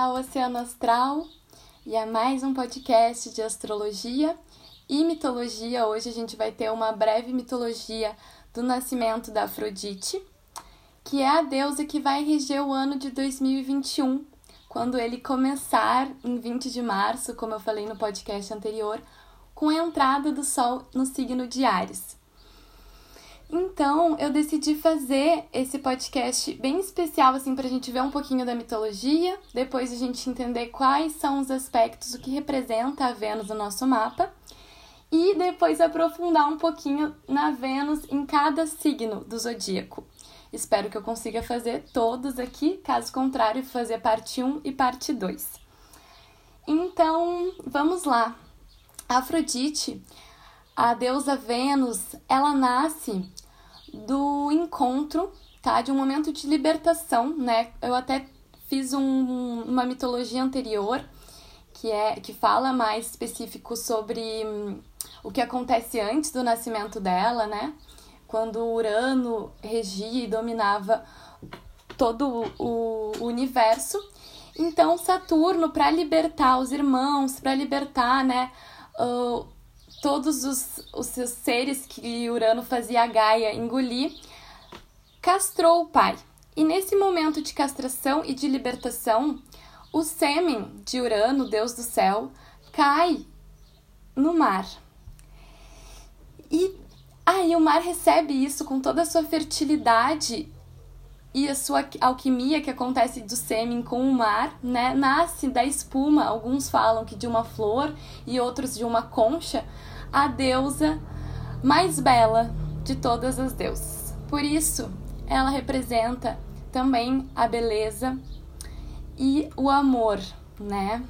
Ao Oceano Astral e a mais um podcast de astrologia e mitologia. Hoje a gente vai ter uma breve mitologia do nascimento da Afrodite, que é a deusa que vai reger o ano de 2021, quando ele começar em 20 de março, como eu falei no podcast anterior, com a entrada do Sol no signo de Ares. Então, eu decidi fazer esse podcast bem especial, assim, para a gente ver um pouquinho da mitologia, depois a gente entender quais são os aspectos, o que representa a Vênus no nosso mapa, e depois aprofundar um pouquinho na Vênus em cada signo do zodíaco. Espero que eu consiga fazer todos aqui, caso contrário, fazer parte 1 e parte 2. Então, vamos lá. Afrodite, a deusa Vênus, ela nasce do encontro, tá? De um momento de libertação, né? Eu até fiz um, uma mitologia anterior que é que fala mais específico sobre hum, o que acontece antes do nascimento dela, né? Quando Urano regia e dominava todo o, universo. Então Saturno para libertar os irmãos, para libertar, né, todos os, os seus seres que Urano fazia a Gaia engolir, castrou o pai. E nesse momento de castração e de libertação, o sêmen de Urano, deus do céu, cai no mar. E aí o mar recebe isso com toda a sua fertilidade e a sua alquimia que acontece do sêmen com o mar, né? Nasce da espuma, alguns falam que de uma flor e outros de uma concha, a deusa mais bela de todas as deusas. Por isso, ela representa também a beleza e o amor, né?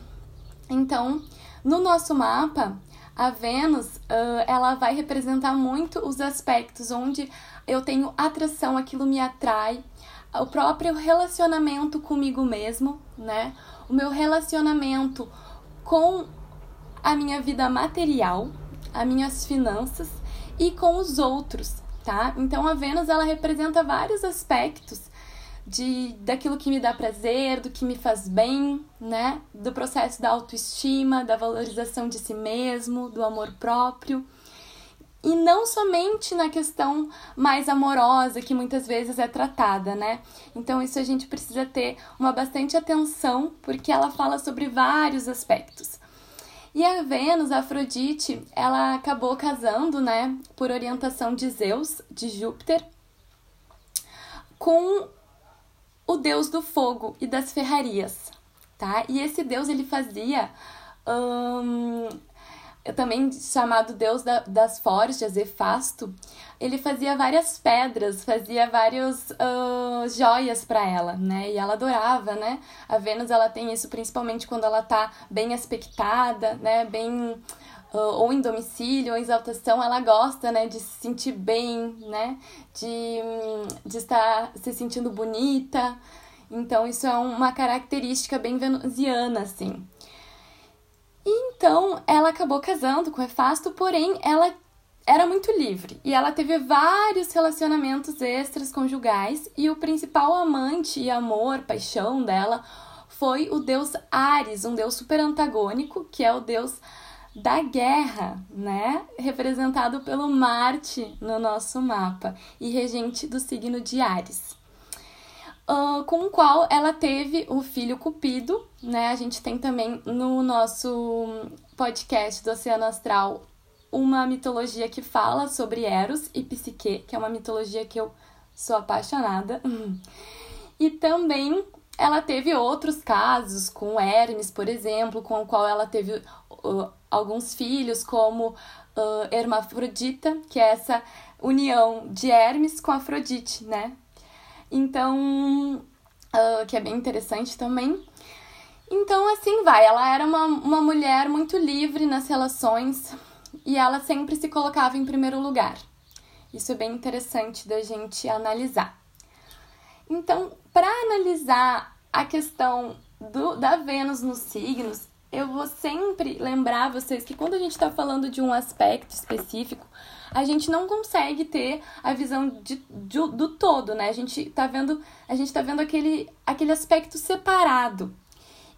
Então, no nosso mapa, a Vênus, uh, ela vai representar muito os aspectos onde eu tenho atração, aquilo me atrai, o próprio relacionamento comigo mesmo, né? O meu relacionamento com a minha vida material, as minhas finanças e com os outros, tá? Então a Vênus ela representa vários aspectos de daquilo que me dá prazer, do que me faz bem, né? Do processo da autoestima, da valorização de si mesmo, do amor próprio. E não somente na questão mais amorosa que muitas vezes é tratada, né? Então isso a gente precisa ter uma bastante atenção, porque ela fala sobre vários aspectos. E a Vênus, a Afrodite, ela acabou casando, né, por orientação de Zeus, de Júpiter, com o deus do fogo e das ferrarias, tá? E esse deus ele fazia também chamado deus da, das forjas, Hefasto, ele fazia várias pedras, fazia várias uh, joias para ela, né? E ela adorava, né? A Vênus, ela tem isso principalmente quando ela tá bem aspectada, né? Bem... Uh, ou em domicílio, ou em exaltação, ela gosta, né, de se sentir bem, né, de, de estar se sentindo bonita. Então, isso é uma característica bem venusiana, assim. E então ela acabou casando com Hefasto, porém ela era muito livre e ela teve vários relacionamentos extras conjugais e o principal amante e amor, paixão dela foi o deus Ares, um deus super antagônico, que é o deus da guerra, né? Representado pelo Marte no nosso mapa e regente do signo de Ares uh, com o qual ela teve o filho Cupido, né? A gente tem também no nosso podcast do Oceano Astral uma mitologia que fala sobre Eros e Psique, que é uma mitologia que eu sou apaixonada. E também ela teve outros casos com Hermes, por exemplo, com o qual ela teve uh, alguns filhos, como uh, Hermafrodita, que é essa união de Hermes com Afrodite, né? Então, uh, que é bem interessante também. Então, assim vai. Ela era uma, uma mulher muito livre nas relações e ela sempre se colocava em primeiro lugar. Isso é bem interessante da gente analisar. Então, para analisar a questão do, da Vênus nos signos, eu vou sempre lembrar vocês que quando a gente está falando de um aspecto específico, a gente não consegue ter a visão de, de, do todo, né? A gente tá vendo, a gente tá vendo aquele, aquele aspecto separado.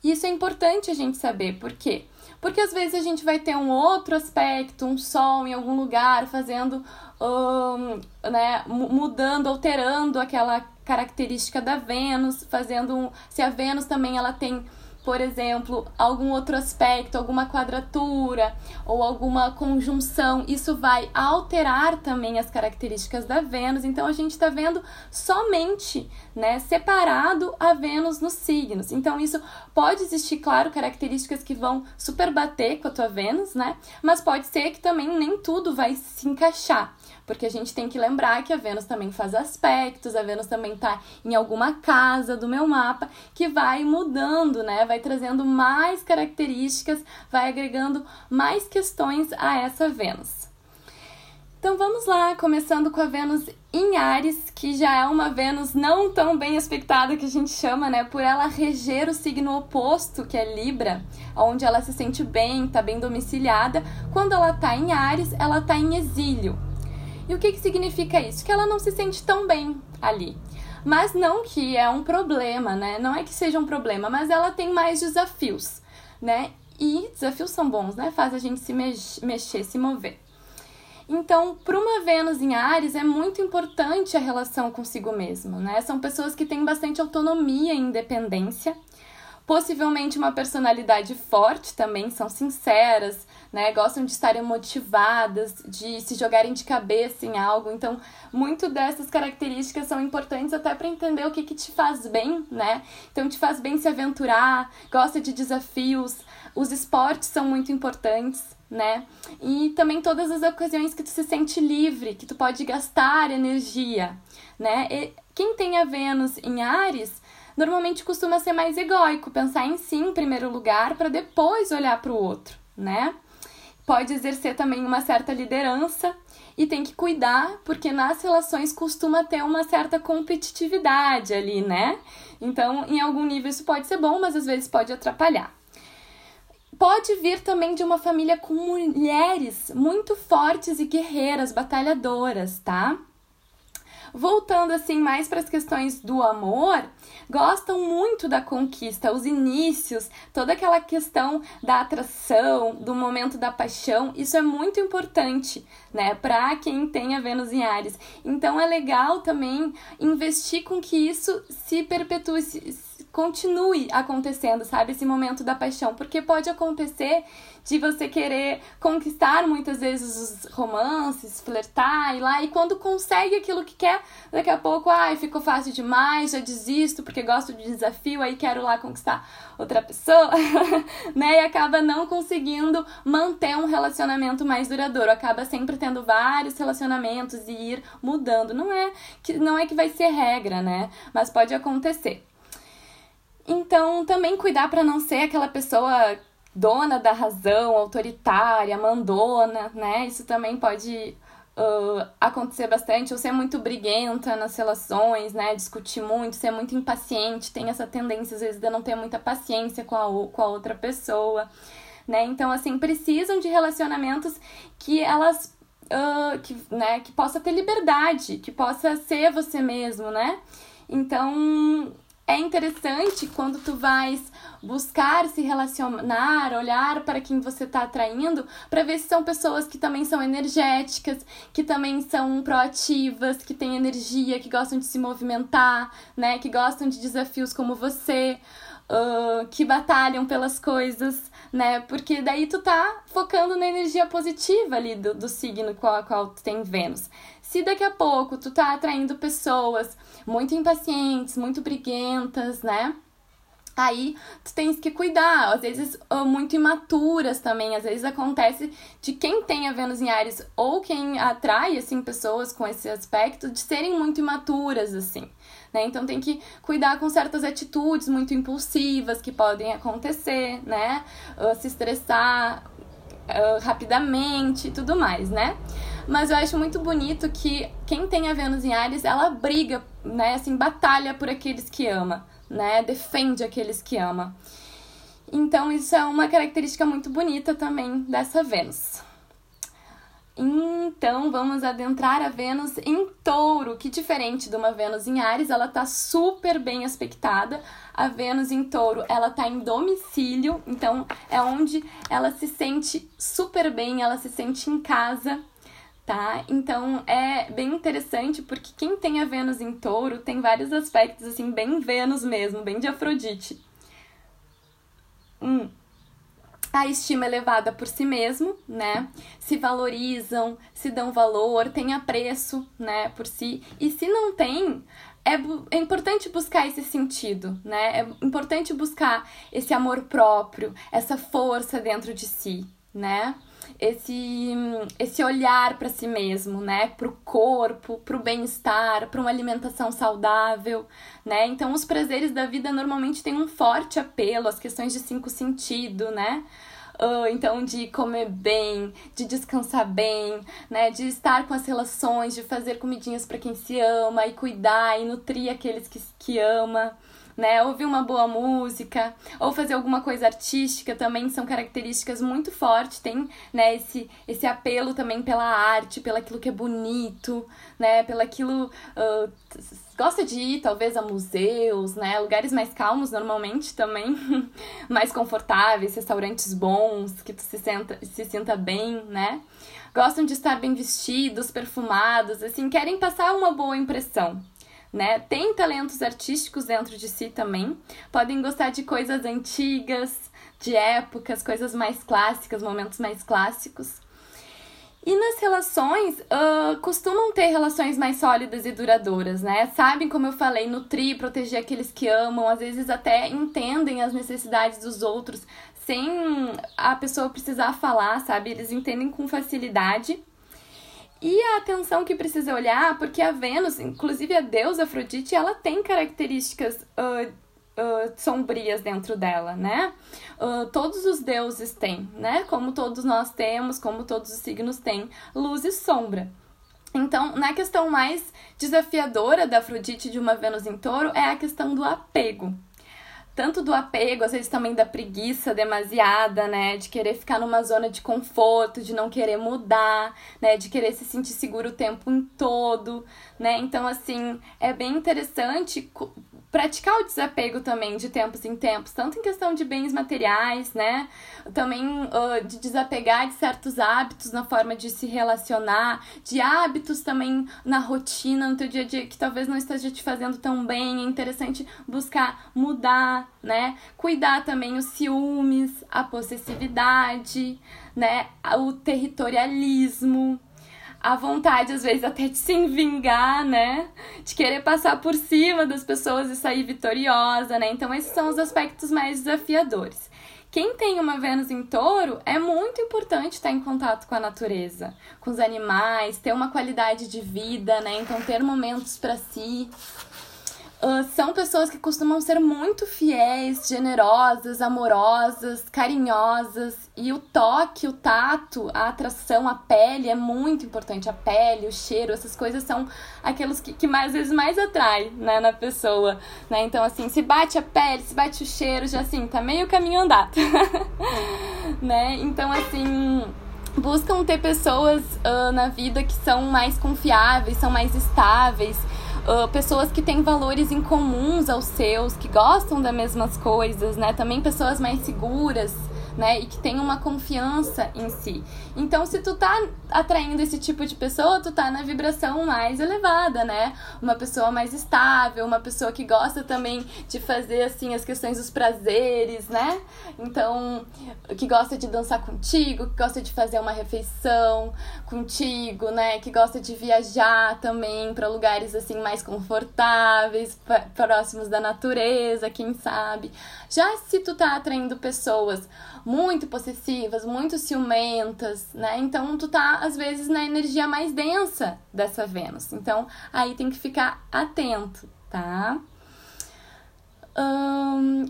E isso é importante a gente saber, por quê? Porque às vezes a gente vai ter um outro aspecto, um sol em algum lugar, fazendo, um, né, mudando, alterando aquela característica da Vênus, fazendo um, se a Vênus também ela tem por exemplo, algum outro aspecto, alguma quadratura ou alguma conjunção, isso vai alterar também as características da Vênus. Então a gente está vendo somente, né, separado a Vênus nos signos. Então isso pode existir, claro, características que vão super bater com a tua Vênus, né? Mas pode ser que também nem tudo vai se encaixar porque a gente tem que lembrar que a Vênus também faz aspectos, a Vênus também está em alguma casa do meu mapa que vai mudando, né? Vai trazendo mais características, vai agregando mais questões a essa Vênus. Então vamos lá, começando com a Vênus em Ares, que já é uma Vênus não tão bem aspectada que a gente chama, né? Por ela reger o signo oposto, que é Libra, onde ela se sente bem, tá bem domiciliada. Quando ela tá em Ares, ela tá em exílio. E o que, que significa isso? Que ela não se sente tão bem ali. Mas não que é um problema, né? Não é que seja um problema, mas ela tem mais desafios, né? E desafios são bons, né? Faz a gente se mex mexer, se mover. Então, para uma Vênus em Ares, é muito importante a relação consigo mesmo, né? São pessoas que têm bastante autonomia e independência, possivelmente uma personalidade forte também, são sinceras, né? Gostam de estarem motivadas, de se jogarem de cabeça em algo. Então, muito dessas características são importantes até para entender o que, que te faz bem, né? Então, te faz bem se aventurar, gosta de desafios. Os esportes são muito importantes, né? E também todas as ocasiões que tu se sente livre, que tu pode gastar energia, né? E quem tem a Vênus em Ares normalmente costuma ser mais egóico, pensar em si em primeiro lugar para depois olhar para o outro, né? Pode exercer também uma certa liderança e tem que cuidar, porque nas relações costuma ter uma certa competitividade ali, né? Então, em algum nível isso pode ser bom, mas às vezes pode atrapalhar. Pode vir também de uma família com mulheres muito fortes e guerreiras, batalhadoras, tá? Voltando assim mais para as questões do amor, gostam muito da conquista, os inícios, toda aquela questão da atração, do momento da paixão, isso é muito importante, né, para quem tem a Vênus em Ares. Então é legal também investir com que isso se perpetue, se, continue acontecendo, sabe? Esse momento da paixão. Porque pode acontecer de você querer conquistar muitas vezes os romances, flertar e lá, e quando consegue aquilo que quer, daqui a pouco, ai, ficou fácil demais, já desisto porque gosto de desafio, aí quero lá conquistar outra pessoa, né? E acaba não conseguindo manter um relacionamento mais duradouro, acaba sempre tendo vários relacionamentos e ir mudando. Não é que não é que vai ser regra, né? Mas pode acontecer. Então, também cuidar para não ser aquela pessoa dona da razão, autoritária, mandona, né? Isso também pode uh, acontecer bastante, ou ser muito briguenta nas relações, né? Discutir muito, ser muito impaciente, tem essa tendência, às vezes, de não ter muita paciência com a, com a outra pessoa, né? Então, assim, precisam de relacionamentos que elas. Uh, que, né, que possa ter liberdade, que possa ser você mesmo, né? Então, é interessante quando tu vais buscar se relacionar, olhar para quem você está atraindo, para ver se são pessoas que também são energéticas, que também são proativas, que têm energia, que gostam de se movimentar, né, que gostam de desafios como você. Uh, que batalham pelas coisas, né? Porque daí tu tá focando na energia positiva ali do, do signo a qual tu tem Vênus. Se daqui a pouco tu tá atraindo pessoas muito impacientes, muito briguentas, né? Aí tu tens que cuidar, às vezes muito imaturas também, às vezes acontece de quem tem a Vênus em Ares ou quem atrai assim pessoas com esse aspecto de serem muito imaturas assim, né? Então tem que cuidar com certas atitudes muito impulsivas que podem acontecer, né? se estressar uh, rapidamente e tudo mais, né? Mas eu acho muito bonito que quem tem a Vênus em Ares, ela briga, né? Assim, batalha por aqueles que ama, né? Defende aqueles que ama. Então, isso é uma característica muito bonita também dessa Vênus. Então, vamos adentrar a Vênus em Touro, que diferente de uma Vênus em Ares, ela tá super bem aspectada. A Vênus em Touro, ela tá em domicílio, então é onde ela se sente super bem, ela se sente em casa, tá? Então é bem interessante porque quem tem a Vênus em Touro tem vários aspectos assim bem Vênus mesmo, bem de Afrodite. Hum a estima elevada por si mesmo, né? Se valorizam, se dão valor, têm apreço, né, por si. E se não tem, é, é importante buscar esse sentido, né? É importante buscar esse amor próprio, essa força dentro de si, né? Esse, esse olhar para si mesmo, né? Para o corpo, para o bem-estar, para uma alimentação saudável, né? Então, os prazeres da vida normalmente têm um forte apelo às questões de cinco sentido, né? Uh, então, de comer bem, de descansar bem, né? De estar com as relações, de fazer comidinhas para quem se ama e cuidar e nutrir aqueles que, que ama né? Ouvir uma boa música ou fazer alguma coisa artística também são características muito fortes. Tem, né, esse, esse apelo também pela arte, pelo aquilo que é bonito, né? Pelo aquilo. Uh, gosta de ir, talvez, a museus, né? Lugares mais calmos, normalmente, também. mais confortáveis, restaurantes bons, que tu se, senta, se sinta bem, né? Gostam de estar bem vestidos, perfumados, assim, querem passar uma boa impressão, né? Tem talentos artísticos dentro de si também. Podem gostar de coisas antigas, de épocas, coisas mais clássicas, momentos mais clássicos. E nas relações, uh, costumam ter relações mais sólidas e duradouras, né? Sabem, como eu falei, nutrir, proteger aqueles que amam, às vezes até entendem as necessidades dos outros sem a pessoa precisar falar, sabe? Eles entendem com facilidade. E a atenção que precisa olhar, porque a Vênus, inclusive a deusa Afrodite, ela tem características uh, uh, sombrias dentro dela, né? Uh, todos os deuses têm, né? Como todos nós temos, como todos os signos têm, luz e sombra. Então, na questão mais desafiadora da Afrodite de uma Vênus em touro é a questão do apego tanto do apego, às vezes também da preguiça demasiada, né? De querer ficar numa zona de conforto, de não querer mudar, né? De querer se sentir seguro o tempo em todo, né? Então, assim, é bem interessante praticar o desapego também de tempos em tempos, tanto em questão de bens materiais, né? Também uh, de desapegar de certos hábitos na forma de se relacionar, de hábitos também na rotina, no teu dia a dia que talvez não esteja te fazendo tão bem. É interessante buscar mudar, né? Cuidar também os ciúmes, a possessividade, né? O territorialismo a vontade, às vezes, até de se vingar, né? De querer passar por cima das pessoas e sair vitoriosa, né? Então, esses são os aspectos mais desafiadores. Quem tem uma Vênus em touro é muito importante estar em contato com a natureza, com os animais, ter uma qualidade de vida, né? Então, ter momentos para si, Uh, são pessoas que costumam ser muito fiéis, generosas, amorosas, carinhosas. E o toque, o tato, a atração, a pele é muito importante. A pele, o cheiro, essas coisas são aqueles que, que mais, às vezes mais atrai né, na pessoa. Né? Então, assim, se bate a pele, se bate o cheiro, já assim, tá meio caminho andado. né? Então, assim buscam ter pessoas uh, na vida que são mais confiáveis, são mais estáveis, uh, pessoas que têm valores incomuns aos seus, que gostam das mesmas coisas, né? Também pessoas mais seguras, né? E que tem uma confiança em si. Então, se tu tá atraindo esse tipo de pessoa, tu tá na vibração mais elevada, né? Uma pessoa mais estável, uma pessoa que gosta também de fazer, assim, as questões dos prazeres, né? Então, que gosta de dançar contigo, que gosta de fazer uma refeição contigo, né? Que gosta de viajar também para lugares, assim, mais confortáveis, próximos da natureza, quem sabe. Já se tu tá atraindo pessoas muito possessivas, muito ciumentas, né? Então tu tá às vezes na energia mais densa dessa Vênus. Então aí tem que ficar atento, tá?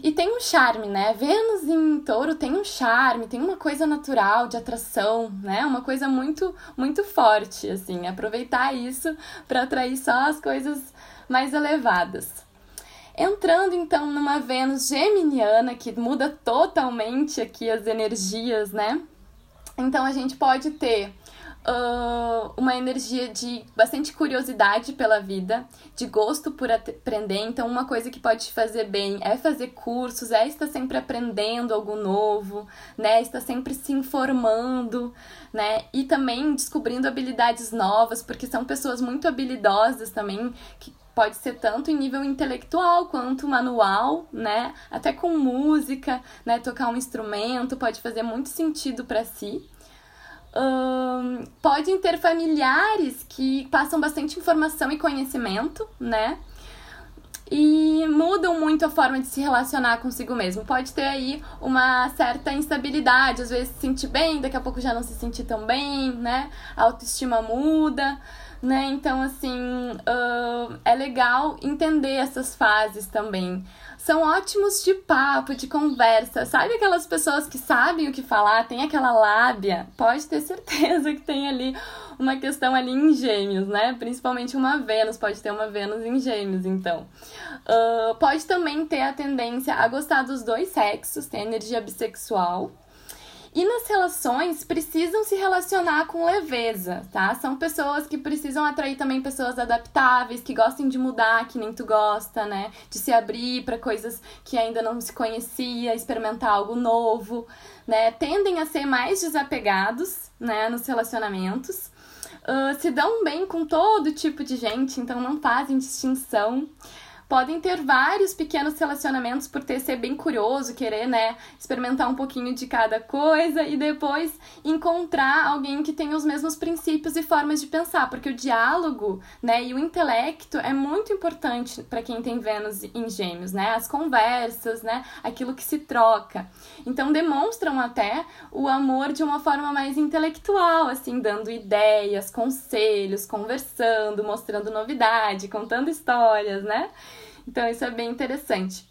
E tem um charme, né? Vênus em touro tem um charme, tem uma coisa natural de atração, né? Uma coisa muito, muito forte, assim. Aproveitar isso para atrair só as coisas mais elevadas. Entrando então numa Vênus geminiana que muda totalmente aqui as energias, né? Então a gente pode ter uh, uma energia de bastante curiosidade pela vida, de gosto por aprender. Então, uma coisa que pode te fazer bem é fazer cursos, é estar sempre aprendendo algo novo, né? Estar sempre se informando, né? E também descobrindo habilidades novas, porque são pessoas muito habilidosas também, que pode ser tanto em nível intelectual quanto manual, né? Até com música, né? Tocar um instrumento pode fazer muito sentido para si um, podem ter familiares que passam bastante informação e conhecimento, né? E mudam muito a forma de se relacionar consigo mesmo. Pode ter aí uma certa instabilidade, às vezes se sentir bem, daqui a pouco já não se sentir tão bem, né? A autoestima muda, né? Então, assim, é legal entender essas fases também são ótimos de papo, de conversa. Sabe aquelas pessoas que sabem o que falar, tem aquela lábia? Pode ter certeza que tem ali uma questão ali em gêmeos, né? Principalmente uma Vênus, pode ter uma Vênus em gêmeos, então. Uh, pode também ter a tendência a gostar dos dois sexos, tem energia bissexual, e nas relações precisam se relacionar com leveza, tá? São pessoas que precisam atrair também pessoas adaptáveis, que gostem de mudar, que nem tu gosta, né? De se abrir para coisas que ainda não se conhecia, experimentar algo novo, né? Tendem a ser mais desapegados, né, nos relacionamentos. Uh, se dão bem com todo tipo de gente, então não fazem distinção podem ter vários pequenos relacionamentos por ter ser bem curioso, querer, né, experimentar um pouquinho de cada coisa e depois encontrar alguém que tenha os mesmos princípios e formas de pensar, porque o diálogo, né, e o intelecto é muito importante para quem tem Vênus em Gêmeos, né? As conversas, né, aquilo que se troca. Então demonstram até o amor de uma forma mais intelectual, assim, dando ideias, conselhos, conversando, mostrando novidade, contando histórias, né? Então isso é bem interessante.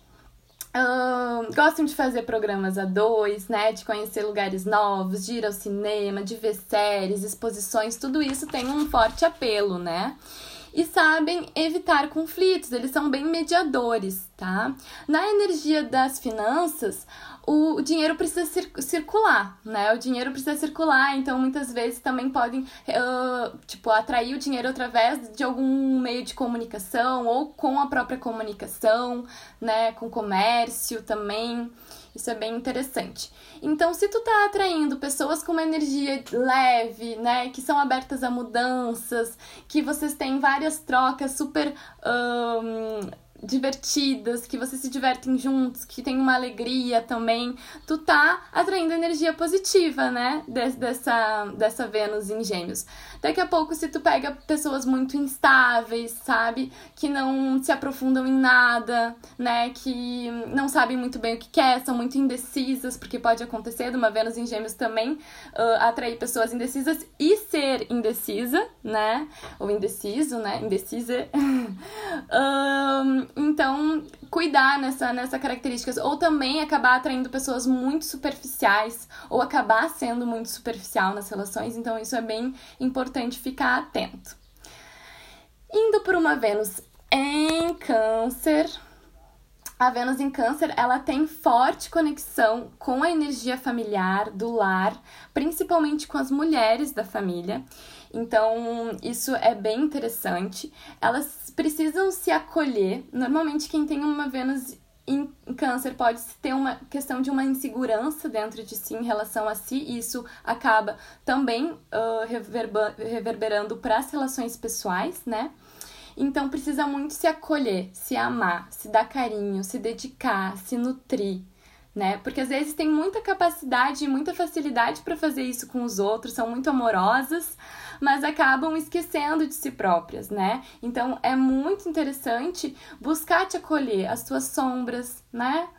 Uh, gostam de fazer programas a dois, né? De conhecer lugares novos, de ir ao cinema, de ver séries, exposições, tudo isso tem um forte apelo, né? E sabem evitar conflitos, eles são bem mediadores, tá? Na energia das finanças, o dinheiro precisa cir circular, né? O dinheiro precisa circular, então muitas vezes também podem, uh, tipo, atrair o dinheiro através de algum meio de comunicação ou com a própria comunicação, né? Com comércio também. Isso é bem interessante. Então, se tu tá atraindo pessoas com uma energia leve, né, que são abertas a mudanças, que vocês têm várias trocas super um, divertidas, que vocês se divertem juntos, que tem uma alegria também, tu tá atraindo energia positiva, né? dessa, dessa Vênus em Gêmeos. Daqui a pouco, se tu pega pessoas muito instáveis, sabe? Que não se aprofundam em nada, né? Que não sabem muito bem o que quer, são muito indecisas, porque pode acontecer de uma Vênus em Gêmeos também uh, atrair pessoas indecisas e ser indecisa, né? Ou indeciso, né? Indecisa. um, então, cuidar nessa, nessa características. Ou também acabar atraindo pessoas muito superficiais, ou acabar sendo muito superficial nas relações. Então, isso é bem importante ficar atento. Indo por uma Vênus em Câncer. A Vênus em Câncer, ela tem forte conexão com a energia familiar do lar, principalmente com as mulheres da família. Então, isso é bem interessante. Elas precisam se acolher. Normalmente, quem tem uma Vênus em câncer pode ter uma questão de uma insegurança dentro de si em relação a si, e isso acaba também uh, reverberando para as relações pessoais, né? Então precisa muito se acolher, se amar, se dar carinho, se dedicar, se nutrir, né? Porque às vezes tem muita capacidade e muita facilidade para fazer isso com os outros, são muito amorosas, mas acabam esquecendo de si próprias, né? Então é muito interessante buscar te acolher as tuas sombras, né?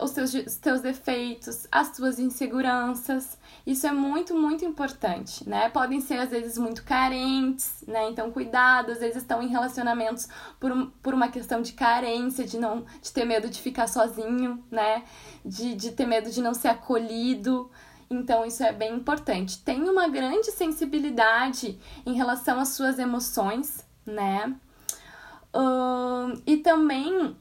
Os teus, os teus defeitos, as tuas inseguranças. Isso é muito, muito importante, né? Podem ser, às vezes, muito carentes, né? Então, cuidado, às vezes estão em relacionamentos por, por uma questão de carência, de não de ter medo de ficar sozinho, né? De, de ter medo de não ser acolhido. Então, isso é bem importante. Tem uma grande sensibilidade em relação às suas emoções, né? Uh, e também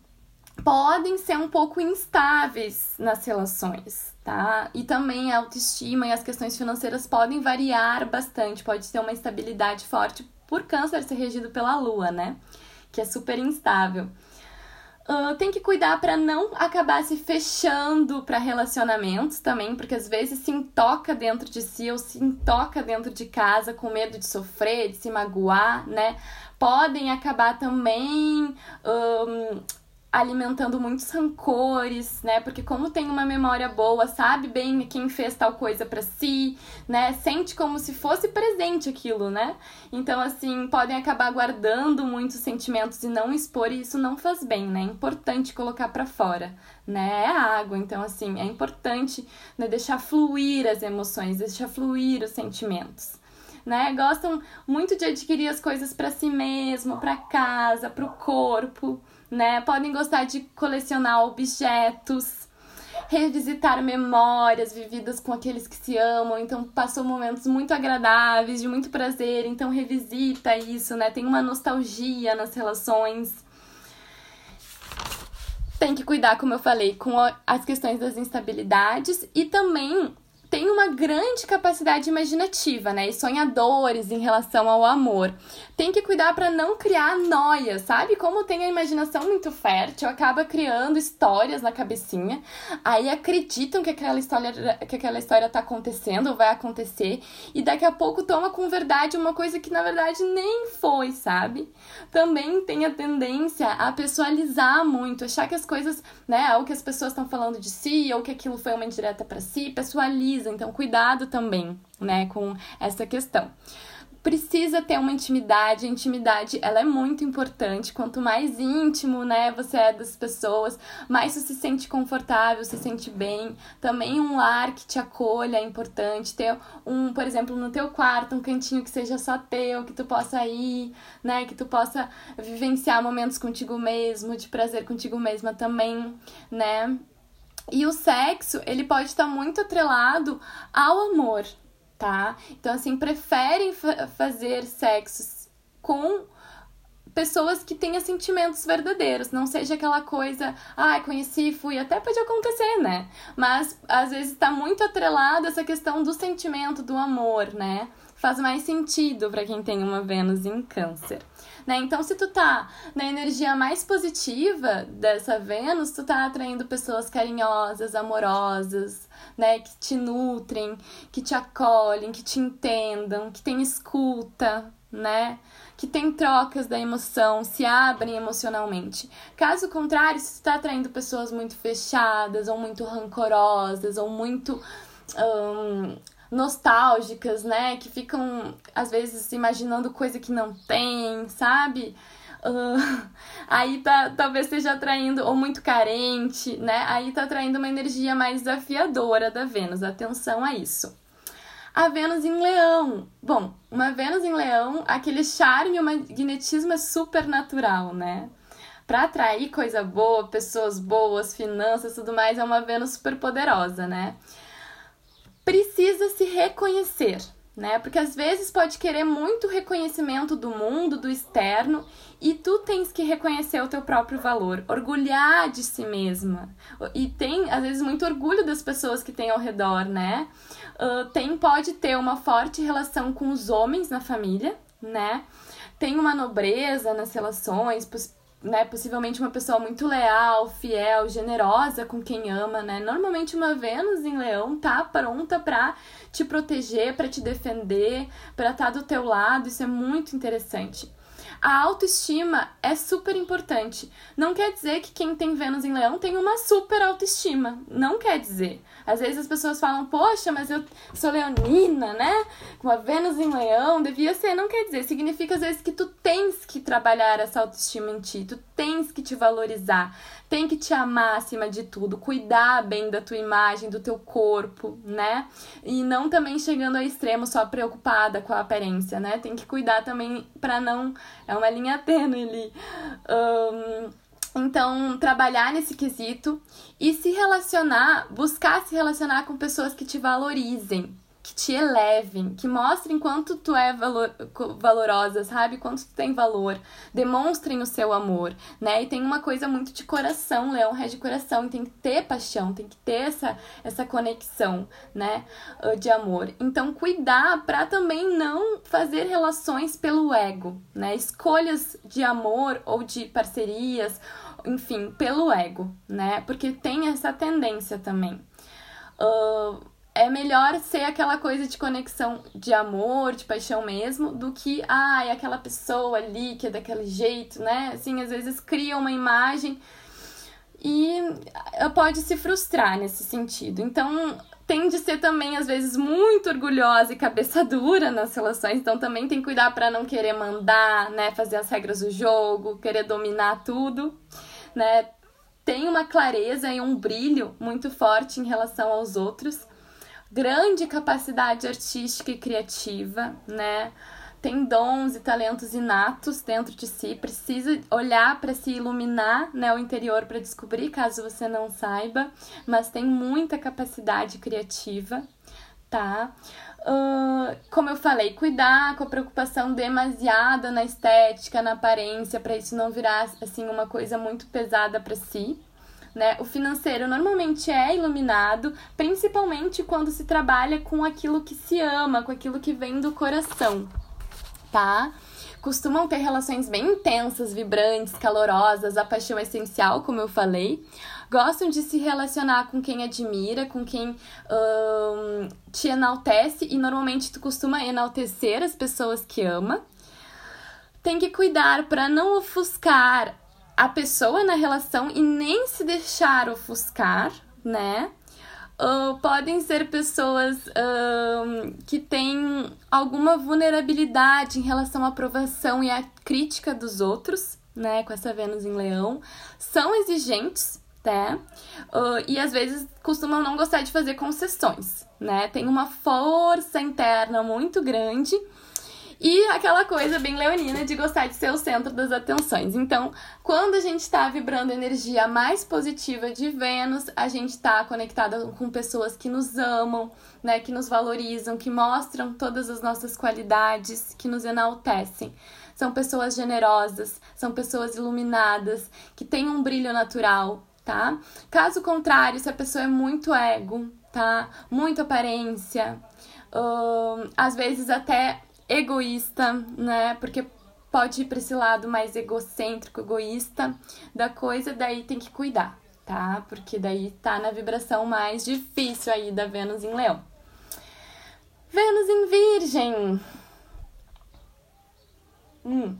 podem ser um pouco instáveis nas relações, tá? E também a autoestima e as questões financeiras podem variar bastante, pode ter uma instabilidade forte por câncer ser regido pela lua, né? Que é super instável. Uh, tem que cuidar para não acabar se fechando para relacionamentos também, porque às vezes se intoca dentro de si ou se intoca dentro de casa com medo de sofrer, de se magoar, né? Podem acabar também um, alimentando muitos rancores, né? Porque como tem uma memória boa, sabe bem quem fez tal coisa para si, né? Sente como se fosse presente aquilo, né? Então assim, podem acabar guardando muitos sentimentos e não expor, e isso não faz bem, né? É importante colocar para fora, né? É água, então assim, é importante né, deixar fluir as emoções, deixar fluir os sentimentos. Né? Gostam muito de adquirir as coisas para si mesmo, para casa, para o corpo, né? Podem gostar de colecionar objetos, revisitar memórias vividas com aqueles que se amam, então passou momentos muito agradáveis, de muito prazer, então revisita isso, né? Tem uma nostalgia nas relações. Tem que cuidar, como eu falei, com as questões das instabilidades e também têm uma grande capacidade imaginativa, né? E sonhadores em relação ao amor. Tem que cuidar para não criar noia, sabe? Como tem a imaginação muito fértil, acaba criando histórias na cabecinha. Aí acreditam que aquela história que aquela história tá acontecendo vai acontecer e daqui a pouco toma com verdade uma coisa que na verdade nem foi, sabe? Também tem a tendência a pessoalizar muito, achar que as coisas, né, ou que as pessoas estão falando de si ou que aquilo foi uma indireta para si, pessoaliza precisa, então cuidado também, né, com essa questão. Precisa ter uma intimidade, a intimidade ela é muito importante. Quanto mais íntimo, né, você é das pessoas, mais você se sente confortável, se sente bem. Também um lar que te acolha é importante. Ter um, por exemplo, no teu quarto, um cantinho que seja só teu, que tu possa ir, né, que tu possa vivenciar momentos contigo mesmo, de prazer contigo mesma também, né? E o sexo, ele pode estar muito atrelado ao amor, tá? Então, assim, preferem fazer sexos com pessoas que tenham sentimentos verdadeiros, não seja aquela coisa, ai, ah, conheci, fui, até pode acontecer, né? Mas às vezes está muito atrelado essa questão do sentimento, do amor, né? Faz mais sentido para quem tem uma Vênus em Câncer né? Então, se tu tá na energia mais positiva dessa Vênus, tu tá atraindo pessoas carinhosas, amorosas, né? Que te nutrem, que te acolhem, que te entendam, que tem escuta, né? Que tem trocas da emoção, se abrem emocionalmente. Caso contrário, se tu tá atraindo pessoas muito fechadas, ou muito rancorosas, ou muito. Um, nostálgicas, né? Que ficam, às vezes, imaginando coisa que não tem, sabe? Uh, aí tá, talvez esteja atraindo, ou muito carente, né? Aí tá atraindo uma energia mais desafiadora da Vênus. Atenção a isso. A Vênus em Leão. Bom, uma Vênus em Leão, aquele charme, o magnetismo é super natural, né? Para atrair coisa boa, pessoas boas, finanças, tudo mais, é uma Vênus super poderosa, né? Precisa se reconhecer, né? Porque às vezes pode querer muito reconhecimento do mundo, do externo, e tu tens que reconhecer o teu próprio valor, orgulhar de si mesma. E tem, às vezes, muito orgulho das pessoas que tem ao redor, né? Uh, tem, pode ter uma forte relação com os homens na família, né? Tem uma nobreza nas relações, né, possivelmente uma pessoa muito leal, fiel, generosa com quem ama, né? Normalmente uma Vênus em Leão tá pronta para te proteger, para te defender, para estar tá do teu lado. Isso é muito interessante. A autoestima é super importante. Não quer dizer que quem tem Vênus em Leão tem uma super autoestima. Não quer dizer. Às vezes as pessoas falam, poxa, mas eu sou leonina, né? Com a Vênus em Leão, devia ser. Não quer dizer. Significa às vezes que tu tens que trabalhar essa autoestima em ti, tu tens que te valorizar, tem que te amar acima de tudo, cuidar bem da tua imagem, do teu corpo, né? E não também chegando ao extremo só preocupada com a aparência, né? Tem que cuidar também para não. É uma linha tênue ali. Um, então, trabalhar nesse quesito e se relacionar, buscar se relacionar com pessoas que te valorizem, que te elevem, que mostrem quanto tu é valor, valorosa, sabe? Quanto tu tem valor, demonstrem o seu amor, né? E tem uma coisa muito de coração, leão rege coração, tem que ter paixão, tem que ter essa, essa conexão, né? Ah, de amor. Então, cuidar para também não fazer relações pelo ego, né? Escolhas de amor ou de parcerias, enfim, pelo ego, né? Porque tem essa tendência também. Uh, é melhor ser aquela coisa de conexão de amor, de paixão mesmo, do que, ah, aquela pessoa ali que é daquele jeito, né? Assim, às vezes cria uma imagem e pode se frustrar nesse sentido. Então, tem de ser também, às vezes, muito orgulhosa e cabeça dura nas relações, então também tem que cuidar para não querer mandar, né? Fazer as regras do jogo, querer dominar tudo, né? Tem uma clareza e um brilho muito forte em relação aos outros grande capacidade artística e criativa, né? Tem dons e talentos inatos dentro de si, precisa olhar para se iluminar, né, o interior para descobrir, caso você não saiba, mas tem muita capacidade criativa, tá? Uh, como eu falei, cuidar com a preocupação demasiada na estética, na aparência, para isso não virar assim uma coisa muito pesada para si, né? O financeiro normalmente é iluminado, principalmente quando se trabalha com aquilo que se ama, com aquilo que vem do coração, tá? Costumam ter relações bem intensas, vibrantes, calorosas, a paixão é essencial, como eu falei. Gostam de se relacionar com quem admira, com quem te enaltece e normalmente tu costuma enaltecer as pessoas que ama. Tem que cuidar para não ofuscar a pessoa na relação e nem se deixar ofuscar, né? Uh, podem ser pessoas que têm alguma vulnerabilidade em relação à aprovação e à crítica dos outros, né? Com essa Vênus em Leão. São exigentes, né? Uh, e às vezes costumam não gostar de fazer concessões, né? Tem uma força interna muito grande e aquela coisa bem leonina de gostar de ser o centro das atenções. Então, quando a gente está vibrando energia mais positiva de Vênus, a gente está conectada com pessoas que nos amam, né, que nos valorizam, que mostram todas as nossas qualidades, que nos enaltecem. São pessoas generosas, são pessoas iluminadas, que têm um brilho natural, tá? Caso contrário, se a pessoa é muito ego, tá? Muito aparência, uh, às vezes até egoísta, né? Porque pode ir para esse lado mais egocêntrico, egoísta da coisa, daí tem que cuidar, tá? Porque daí tá na vibração mais difícil aí da Vênus em Leão. Vênus em Virgem. Hum.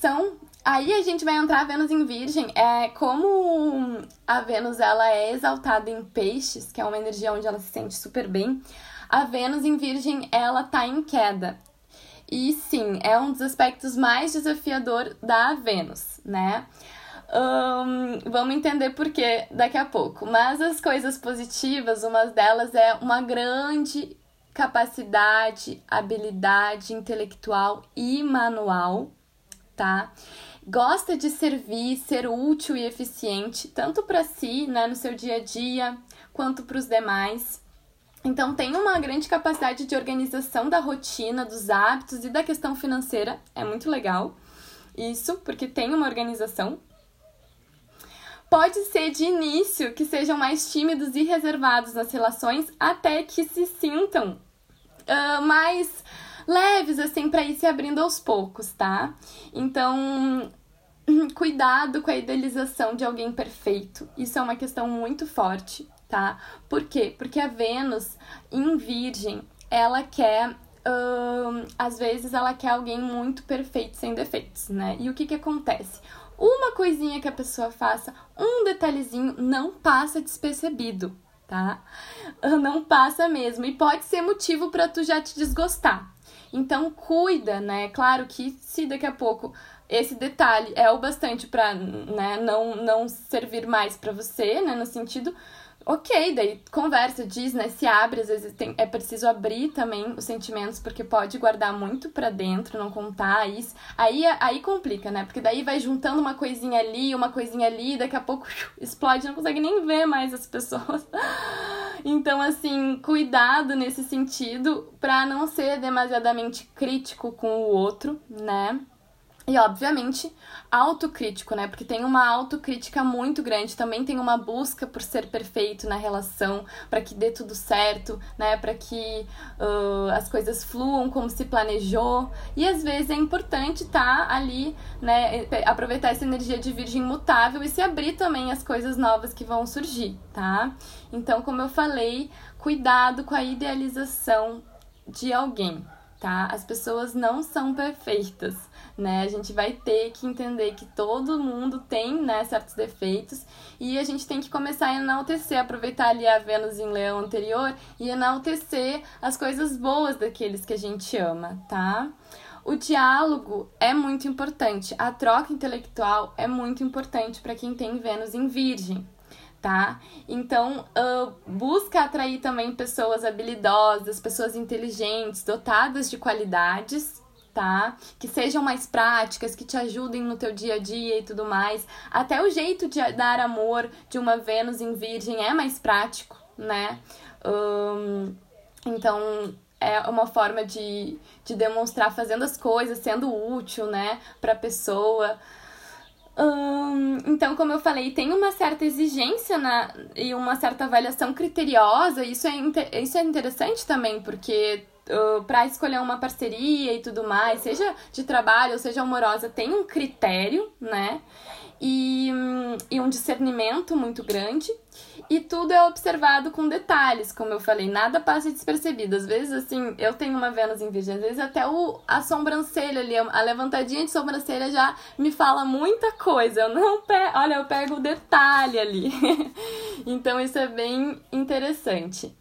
São Aí a gente vai entrar a Vênus em Virgem. É como a Vênus ela é exaltada em Peixes, que é uma energia onde ela se sente super bem a Vênus em Virgem ela tá em queda. E sim, é um dos aspectos mais desafiador da Vênus, né? Um, vamos entender por que daqui a pouco. Mas as coisas positivas, uma delas é uma grande capacidade, habilidade intelectual e manual, tá? Gosta de servir, ser útil e eficiente, tanto para si, né, no seu dia a dia, quanto para os demais. Então, tem uma grande capacidade de organização da rotina, dos hábitos e da questão financeira. É muito legal isso, porque tem uma organização. Pode ser de início que sejam mais tímidos e reservados nas relações, até que se sintam uh, mais leves, assim, para ir se abrindo aos poucos, tá? Então, cuidado com a idealização de alguém perfeito. Isso é uma questão muito forte tá? Por quê? Porque a Vênus em Virgem, ela quer às vezes ela quer alguém muito perfeito, sem defeitos, né? E o que que acontece? Uma coisinha que a pessoa faça, um detalhezinho, não passa despercebido, tá? Não passa mesmo. E pode ser motivo para tu já te desgostar. Então, cuida, né? Claro que se daqui a pouco esse detalhe é o bastante para né, não, não servir mais para você, né? No sentido ok, daí conversa, diz, né? Se abre, às vezes tem, é preciso abrir também os sentimentos, porque pode guardar muito para dentro, não contar isso. Aí, aí complica, né? Porque daí vai juntando uma coisinha ali, uma coisinha ali, daqui a pouco explode, não consegue nem ver mais as pessoas. Então, assim, cuidado nesse sentido para não ser demasiadamente crítico com o outro, né? E, obviamente, autocrítico, né? Porque tem uma autocrítica muito grande, também tem uma busca por ser perfeito na relação, para que dê tudo certo, né? Para que uh, as coisas fluam como se planejou. E às vezes é importante estar tá ali, né? Aproveitar essa energia de virgem mutável e se abrir também às coisas novas que vão surgir, tá? Então, como eu falei, cuidado com a idealização de alguém, tá? As pessoas não são perfeitas né? A gente vai ter que entender que todo mundo tem, né, certos defeitos e a gente tem que começar a enaltecer, aproveitar ali a Vênus em Leão anterior e enaltecer as coisas boas daqueles que a gente ama, tá? O diálogo é muito importante, a troca intelectual é muito importante para quem tem Vênus em Virgem, tá? Então, uh, busca atrair também pessoas habilidosas, pessoas inteligentes, dotadas de qualidades tá? Que sejam mais práticas, que te ajudem no teu dia a dia e tudo mais. Até o jeito de dar amor de uma Vênus em Virgem é mais prático, né? Então, é uma forma de, de demonstrar fazendo as coisas, sendo útil, né, pra pessoa. Hum, então, como eu falei, tem uma certa exigência na, e uma certa avaliação criteriosa. Isso é, isso é interessante também, porque uh, para escolher uma parceria e tudo mais, seja de trabalho ou seja amorosa, tem um critério, né? E, e um discernimento muito grande. E tudo é observado com detalhes, como eu falei, nada passa despercebido. Às vezes, assim, eu tenho uma Vênus em Virgem, às vezes até o, a sobrancelha ali, a levantadinha de sobrancelha já me fala muita coisa. Eu não pego, olha, eu pego o detalhe ali. então, isso é bem interessante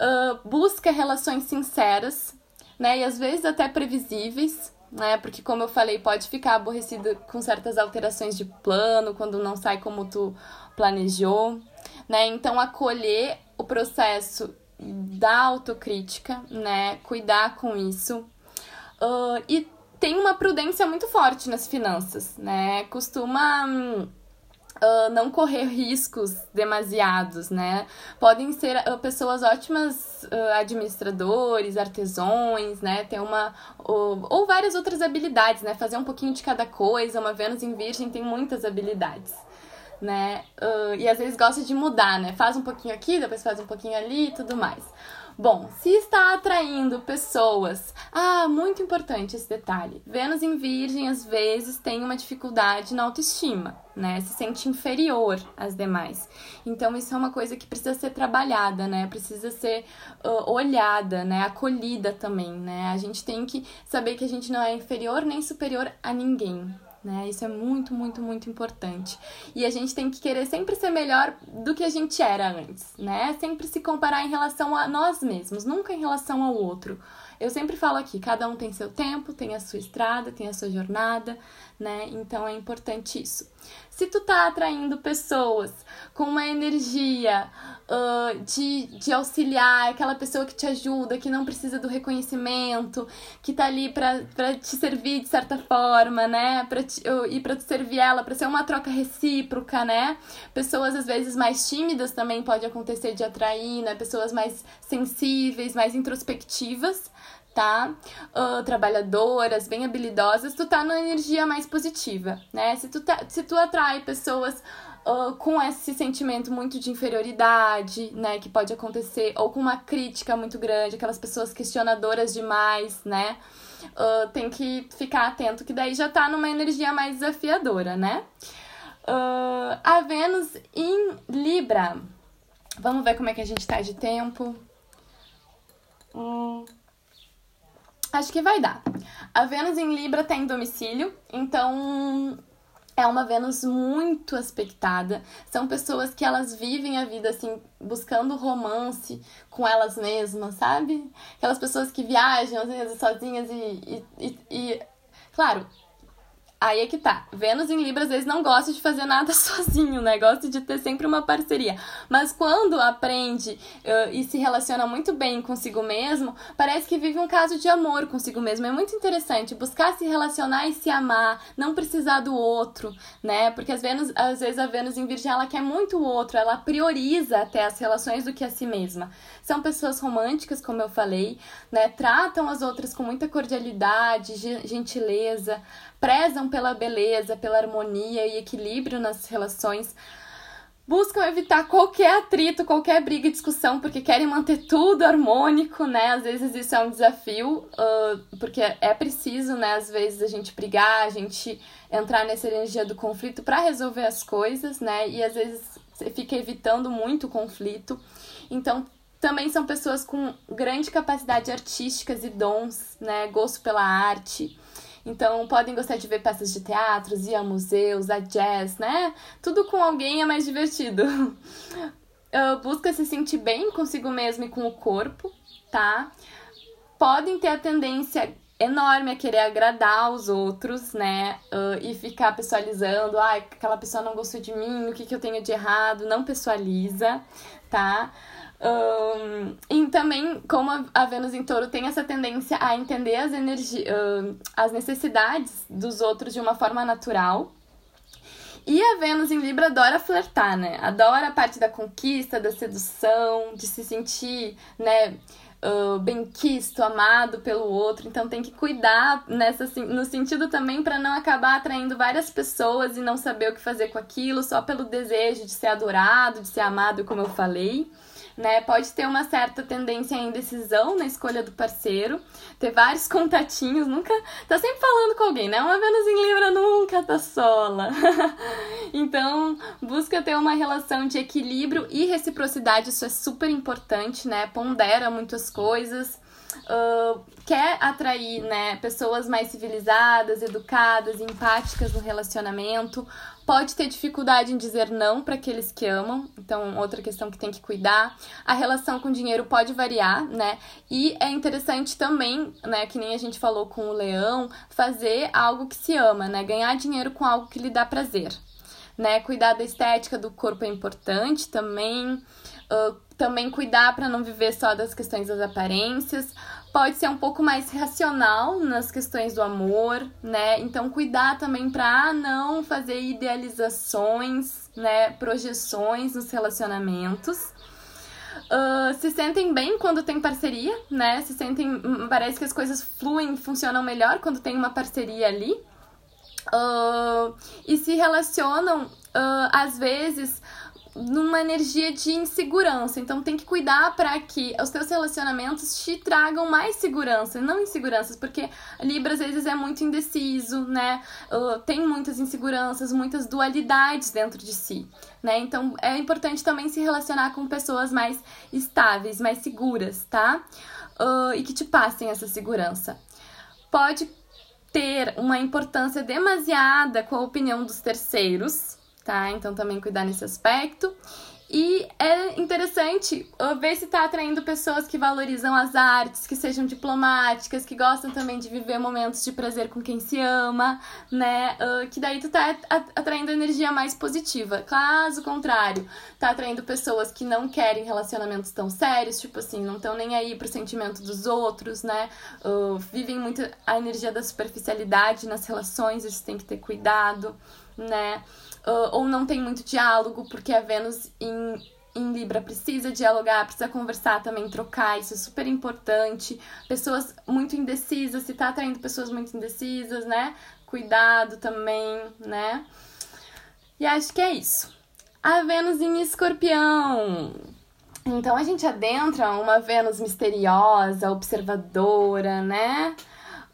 uh, busca relações sinceras, né? E às vezes até previsíveis, né? Porque como eu falei, pode ficar aborrecido com certas alterações de plano, quando não sai como tu planejou, né? Então acolher o processo da autocrítica, né? Cuidar com isso. Uh, e tem uma prudência muito forte nas finanças, né? Costuma hum, uh, não correr riscos demasiados, né? Podem ser uh, pessoas ótimas uh, administradores, artesões, né? Ter uma. Ou, várias outras habilidades, né? Fazer um pouquinho de cada coisa. Uma Vênus em Virgem tem muitas habilidades. Né? e às vezes gosta de mudar, né? Faz um pouquinho aqui, depois faz um pouquinho ali e tudo mais. Bom, se está atraindo pessoas. Ah, muito importante esse detalhe. Vênus em Virgem às vezes tem uma dificuldade na autoestima, né? Se sente inferior às demais. Então isso é uma coisa que precisa ser trabalhada, né? Precisa ser uh, olhada, né? Acolhida também, né? A gente tem que saber que a gente não é inferior nem superior a ninguém, né? Isso é muito, muito, muito importante. E a gente tem que querer sempre ser melhor do que a gente era antes, né? Sempre se comparar em relação a nós mesmos, nunca em relação ao outro. Eu sempre falo aqui, cada um tem seu tempo, tem a sua estrada, tem a sua jornada, né? Então é importante isso. Se tu tá atraindo pessoas com uma energia uh, de, de auxiliar, aquela pessoa que te ajuda, que não precisa do reconhecimento, que tá ali pra, pra te servir de certa forma, né? Pra te, e pra te servir ela, pra ser uma troca recíproca, né? Pessoas às vezes mais tímidas também pode acontecer de atrair, né? Pessoas mais sensíveis, mais introspectivas tá? Uh, trabalhadoras, bem habilidosas, tu tá na energia mais positiva, né? Se tu, tá, se tu atrai pessoas uh, com esse sentimento muito de inferioridade, né? Que pode acontecer, ou com uma crítica muito grande, aquelas pessoas questionadoras demais, né? Uh, tem que ficar atento, que daí já tá numa energia mais desafiadora, né? a Vênus em Libra. Vamos ver como é que a gente tá de tempo. Hum. Acho que vai dar. A Vênus em Libra tem domicílio, então é uma Vênus muito aspectada. São pessoas que elas vivem a vida assim, buscando romance com elas mesmas, sabe? Aquelas pessoas que viajam às vezes sozinhas e, e, e, e claro, aí é que tá. Vênus em Libra às vezes não gosta de fazer nada sozinho, né? Gosta de ter sempre uma parceria. Mas quando aprende uh, e se relaciona muito bem consigo mesmo, parece que vive um caso de amor consigo mesmo. É muito interessante buscar se relacionar e se amar, não precisar do outro, né? Porque às vezes, às vezes a Vênus em Virgem ela quer muito o outro, ela prioriza até as relações do que a si mesma. São pessoas românticas, como eu falei, né? Tratam as outras com muita cordialidade, gentileza, prezam pela beleza, pela harmonia e equilíbrio nas relações, buscam evitar qualquer atrito, qualquer briga e discussão, porque querem manter tudo harmônico, né? Às vezes isso é um desafio, uh, porque é preciso, né? Às vezes a gente brigar, a gente entrar nessa energia do conflito para resolver as coisas, né? E às vezes você fica evitando muito conflito. Então, também são pessoas com grande capacidade artísticas e dons, né? Gosto pela arte. Então, podem gostar de ver peças de teatro, ir a museus, a jazz, né? Tudo com alguém é mais divertido. Busca se sentir bem consigo mesmo e com o corpo, tá? Podem ter a tendência enorme a querer agradar os outros, né? Uh, e ficar pessoalizando, ah, aquela pessoa não gostou de mim, o que, que eu tenho de errado? Não pessoaliza, tá? Um, e também, como a Vênus em Touro tem essa tendência a entender as, energi uh, as necessidades dos outros de uma forma natural. E a Vênus em Libra adora flertar, né? Adora a parte da conquista, da sedução, de se sentir, né? Uh, bem quisto, amado pelo outro, então tem que cuidar nessa, no sentido também para não acabar atraindo várias pessoas e não saber o que fazer com aquilo só pelo desejo de ser adorado, de ser amado, como eu falei né? Pode ter uma certa tendência à indecisão na escolha do parceiro, ter vários contatinhos, nunca tá sempre falando com alguém, né? Uma Vênus em Libra nunca tá sola. então, busca ter uma relação de equilíbrio e reciprocidade, isso é super importante, né? Pondera muitas coisas. Uh, quer atrair né, pessoas mais civilizadas, educadas, empáticas no relacionamento, pode ter dificuldade em dizer não para aqueles que amam, então outra questão que tem que cuidar. A relação com o dinheiro pode variar, né? E é interessante também, né, que nem a gente falou com o leão, fazer algo que se ama, né? Ganhar dinheiro com algo que lhe dá prazer. Né, cuidar da estética do corpo é importante também. Uh, também cuidar para não viver só das questões das aparências pode ser um pouco mais racional nas questões do amor, né? Então cuidar também para não fazer idealizações, né, projeções nos relacionamentos. Uh, se sentem bem quando tem parceria, né? Se sentem. Hum, parece que as coisas fluem, funcionam melhor quando tem uma parceria ali. Uh, e se relacionam, uh, às vezes, numa energia de insegurança. Então tem que cuidar para que os teus relacionamentos te tragam mais segurança, não inseguranças, porque Libra às vezes é muito indeciso, né? Tem muitas inseguranças, muitas dualidades dentro de si, né? Então é importante também se relacionar com pessoas mais estáveis, mais seguras, tá? Uh, e que te passem essa segurança. Pode ter uma importância demasiada com a opinião dos terceiros, tá? Então também cuidar nesse aspecto. E é interessante ver se está atraindo pessoas que valorizam as artes, que sejam diplomáticas, que gostam também de viver momentos de prazer com quem se ama, né? Que daí tu tá atraindo energia mais positiva. Caso contrário, tá atraindo pessoas que não querem relacionamentos tão sérios, tipo assim, não estão nem aí pro sentimento dos outros, né? Vivem muito a energia da superficialidade nas relações, isso tem que ter cuidado, né? Uh, ou não tem muito diálogo, porque a Vênus em, em Libra precisa dialogar, precisa conversar também, trocar, isso é super importante. Pessoas muito indecisas, se tá atraindo pessoas muito indecisas, né? Cuidado também, né? E acho que é isso. A Vênus em Escorpião. Então a gente adentra uma Vênus misteriosa, observadora, né?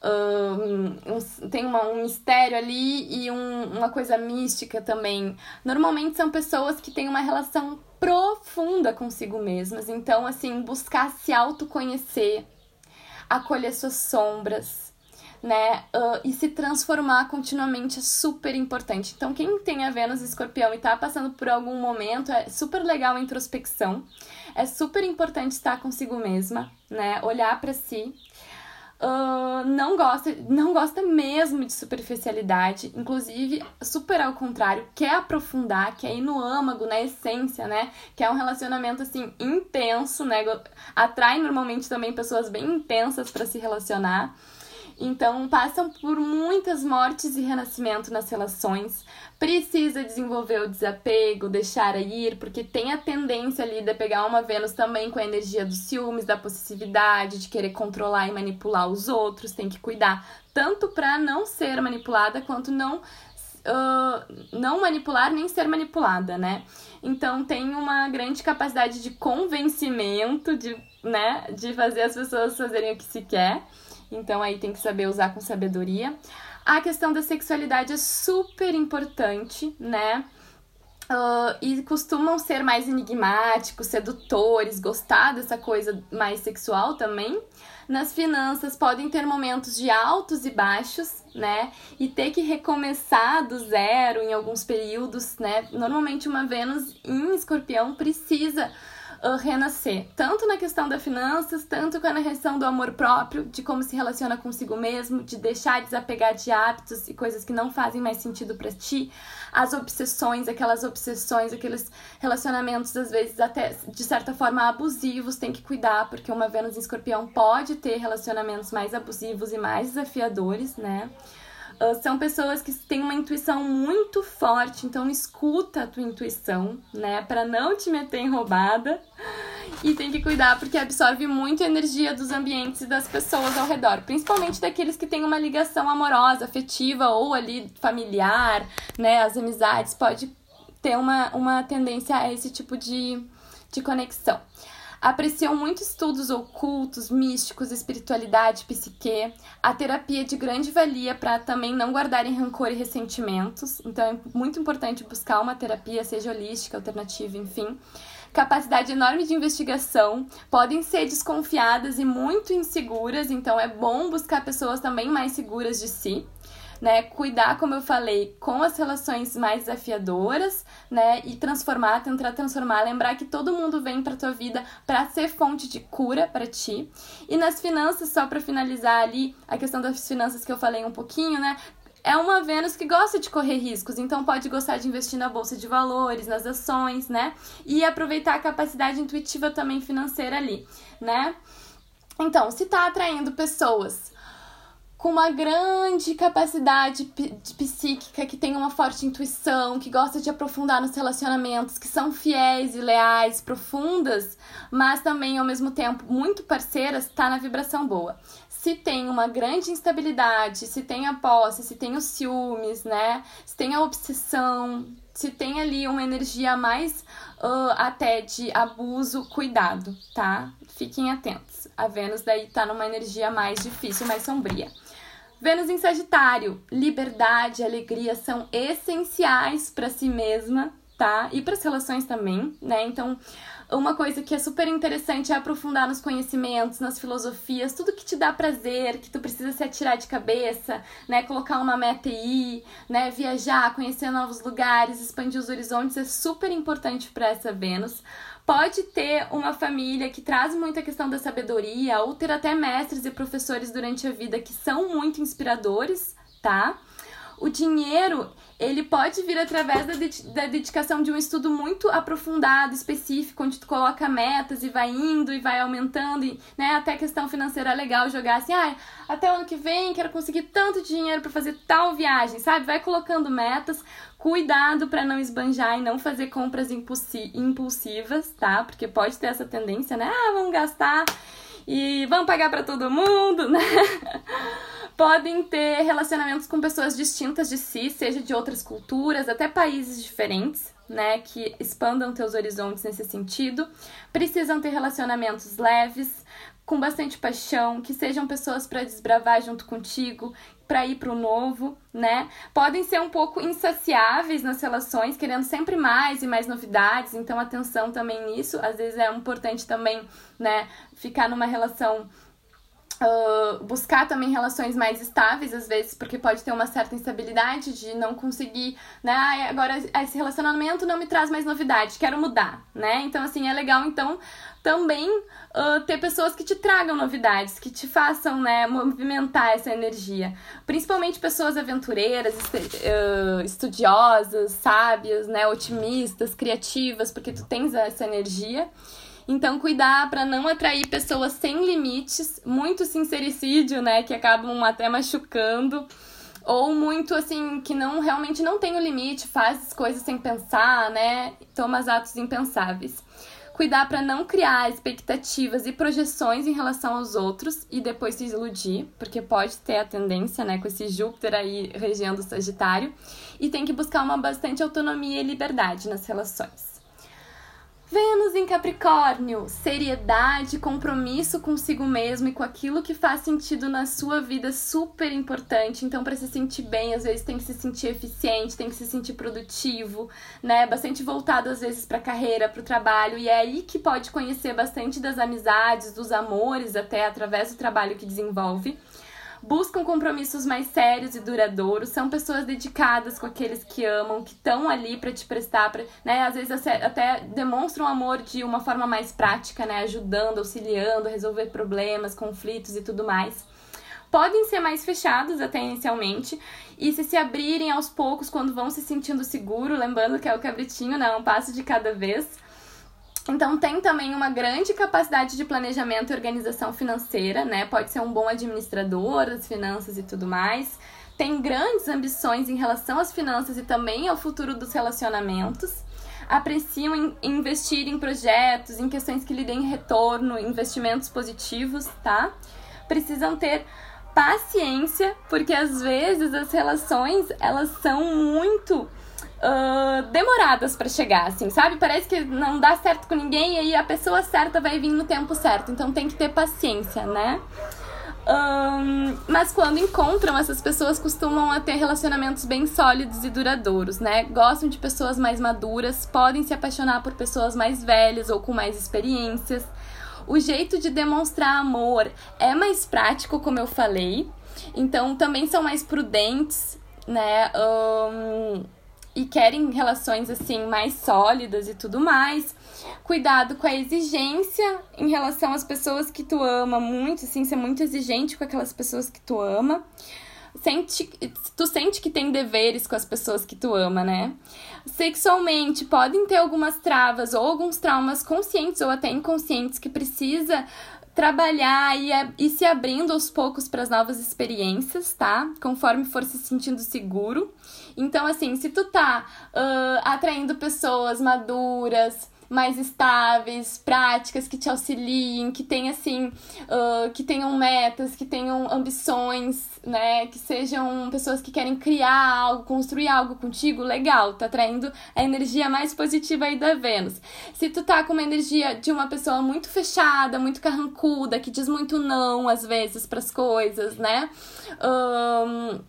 Um, tem uma, um mistério ali e um, uma coisa mística também. Normalmente são pessoas que têm uma relação profunda consigo mesmas. Então, assim, buscar se autoconhecer, acolher suas sombras, né? Uh, e se transformar continuamente é super importante. Então, quem tem a Vênus escorpião e tá passando por algum momento, é super legal a introspecção. É super importante estar consigo mesma, né? Olhar para si não gosta, não gosta mesmo de superficialidade, inclusive super ao contrário, quer aprofundar, quer ir no âmago, na essência, né? Quer um relacionamento assim intenso, né? Atrai normalmente também pessoas bem intensas para se relacionar. Então, passam por muitas mortes e renascimento nas relações. Precisa desenvolver o desapego, deixar ir, porque tem a tendência ali de pegar uma Vênus também com a energia dos ciúmes, da possessividade, de querer controlar e manipular os outros. Tem que cuidar tanto para não ser manipulada quanto não Uh, não manipular nem ser manipulada, né? Então tem uma grande capacidade de convencimento, de, né, de fazer as pessoas fazerem o que se quer. Então aí tem que saber usar com sabedoria. A questão da sexualidade é super importante, né? Uh, e costumam ser mais enigmáticos, sedutores, gostar dessa coisa mais sexual também. Nas finanças podem ter momentos de altos e baixos, né? E ter que recomeçar do zero em alguns períodos, né? Normalmente uma Vênus em escorpião precisa uh, renascer, tanto na questão das finanças, tanto na questão do amor próprio, de como se relaciona consigo mesmo, de deixar desapegar de hábitos e coisas que não fazem mais sentido para ti, as obsessões, aquelas obsessões, aqueles relacionamentos às vezes até de certa forma abusivos, tem que cuidar, porque uma Vênus em Escorpião pode ter relacionamentos mais abusivos e mais desafiadores, né? Uh, são pessoas que têm uma intuição muito forte, então escuta a tua intuição, né, para não te meter em roubada. E tem que cuidar porque absorve muito energia dos ambientes e das pessoas ao redor, principalmente daqueles que têm uma ligação amorosa, afetiva ou ali familiar, né, as amizades pode ter uma, uma tendência a esse tipo de, de conexão apreciam muito estudos ocultos, místicos, espiritualidade, psique, a terapia de grande valia para também não guardarem rancor e ressentimentos. Então é muito importante buscar uma terapia, seja holística, alternativa, enfim. Capacidade enorme de investigação, podem ser desconfiadas e muito inseguras, então é bom buscar pessoas também mais seguras de si né? Cuidar, como eu falei, com as relações mais desafiadoras, né? E transformar, tentar transformar, lembrar que todo mundo vem para tua vida para ser fonte de cura para ti. E nas finanças, só para finalizar ali, a questão das finanças que eu falei um pouquinho, né? é uma Vênus que gosta de correr riscos, então pode gostar de investir na bolsa de valores, nas ações, né? E aproveitar a capacidade intuitiva também financeira ali, né? Então, se tá atraindo pessoas com uma grande capacidade psíquica, que tem uma forte intuição, que gosta de aprofundar nos relacionamentos, que são fiéis e leais, profundas, mas também ao mesmo tempo muito parceiras, está na vibração boa. Se tem uma grande instabilidade, se tem a posse, se tem os ciúmes, né? Se tem a obsessão, se tem ali uma energia mais uh, até de abuso, cuidado, tá? Fiquem atentos. A Vênus daí tá numa energia mais difícil, mais sombria. Vênus em Sagitário, liberdade e alegria são essenciais para si mesma, tá? E para as relações também, né? Então, uma coisa que é super interessante é aprofundar nos conhecimentos, nas filosofias, tudo que te dá prazer, que tu precisa se atirar de cabeça, né? Colocar uma meta e ir, né? Viajar, conhecer novos lugares, expandir os horizontes é super importante para essa Vênus pode ter uma família que traz muita questão da sabedoria, ou ter até mestres e professores durante a vida que são muito inspiradores, tá? O dinheiro, ele pode vir através da, de da dedicação de um estudo muito aprofundado, específico, onde tu coloca metas e vai indo e vai aumentando, e, né? Até questão financeira legal jogar assim, ah, até o ano que vem quero conseguir tanto dinheiro para fazer tal viagem, sabe? Vai colocando metas, Cuidado para não esbanjar e não fazer compras impulsivas, tá? Porque pode ter essa tendência, né? Ah, vamos gastar e vamos pagar para todo mundo, né? Podem ter relacionamentos com pessoas distintas de si, seja de outras culturas, até países diferentes, né, que expandam teus horizontes nesse sentido. Precisam ter relacionamentos leves, com bastante paixão, que sejam pessoas para desbravar junto contigo, para ir para o novo, né? Podem ser um pouco insaciáveis nas relações, querendo sempre mais e mais novidades, então atenção também nisso. Às vezes é importante também, né, ficar numa relação Uh, buscar também relações mais estáveis, às vezes, porque pode ter uma certa instabilidade de não conseguir, né? Ah, agora esse relacionamento não me traz mais novidade, quero mudar, né? Então, assim, é legal, então, também uh, ter pessoas que te tragam novidades, que te façam, né, movimentar essa energia. Principalmente pessoas aventureiras, uh, estudiosas, sábias, né, otimistas, criativas, porque tu tens essa energia. Então, cuidar para não atrair pessoas sem limites, muito sincericídio, né, que acabam até machucando, ou muito assim que não realmente não tem o limite, faz as coisas sem pensar, né, toma atos impensáveis. Cuidar para não criar expectativas e projeções em relação aos outros e depois se iludir, porque pode ter a tendência, né, com esse Júpiter aí regendo o Sagitário, e tem que buscar uma bastante autonomia e liberdade nas relações. Vênus em Capricórnio, seriedade, compromisso consigo mesmo e com aquilo que faz sentido na sua vida, super importante. Então, para se sentir bem, às vezes tem que se sentir eficiente, tem que se sentir produtivo, né? Bastante voltado às vezes para carreira, para o trabalho, e é aí que pode conhecer bastante das amizades, dos amores, até através do trabalho que desenvolve buscam compromissos mais sérios e duradouros, são pessoas dedicadas com aqueles que amam, que estão ali para te prestar, pra, né? Às vezes até demonstram amor de uma forma mais prática, né? Ajudando, auxiliando, resolver problemas, conflitos e tudo mais. Podem ser mais fechados até inicialmente e se se abrirem aos poucos quando vão se sentindo seguro, lembrando que é o cabritinho, né? Um passo de cada vez então tem também uma grande capacidade de planejamento e organização financeira, né? Pode ser um bom administrador das finanças e tudo mais. Tem grandes ambições em relação às finanças e também ao futuro dos relacionamentos. Apreciam investir em projetos, em questões que lhe deem retorno, investimentos positivos, tá? Precisam ter paciência, porque às vezes as relações, elas são muito uh, demoradas para chegar, assim, sabe? Parece que não dá certo com ninguém e aí a pessoa certa vai vir no tempo certo. Então tem que ter paciência, né? Um, mas quando encontram, essas pessoas costumam ter relacionamentos bem sólidos e duradouros, né? Gostam de pessoas mais maduras, podem se apaixonar por pessoas mais velhas ou com mais experiências. O jeito de demonstrar amor é mais prático, como eu falei. Então também são mais prudentes, né? Um, e querem relações assim mais sólidas e tudo mais. Cuidado com a exigência em relação às pessoas que tu ama muito, assim, ser muito exigente com aquelas pessoas que tu ama. Sente, tu sente que tem deveres com as pessoas que tu ama, né? Sexualmente, podem ter algumas travas ou alguns traumas conscientes ou até inconscientes que precisa trabalhar e, e se abrindo aos poucos para as novas experiências, tá? Conforme for se sentindo seguro. Então, assim, se tu tá uh, atraindo pessoas maduras, mais estáveis, práticas que te auxiliem, que tenham assim, uh, que tenham metas, que tenham ambições, né? Que sejam pessoas que querem criar algo, construir algo contigo, legal, tá atraindo a energia mais positiva aí da Vênus. Se tu tá com uma energia de uma pessoa muito fechada, muito carrancuda, que diz muito não às vezes para as coisas, né? Um,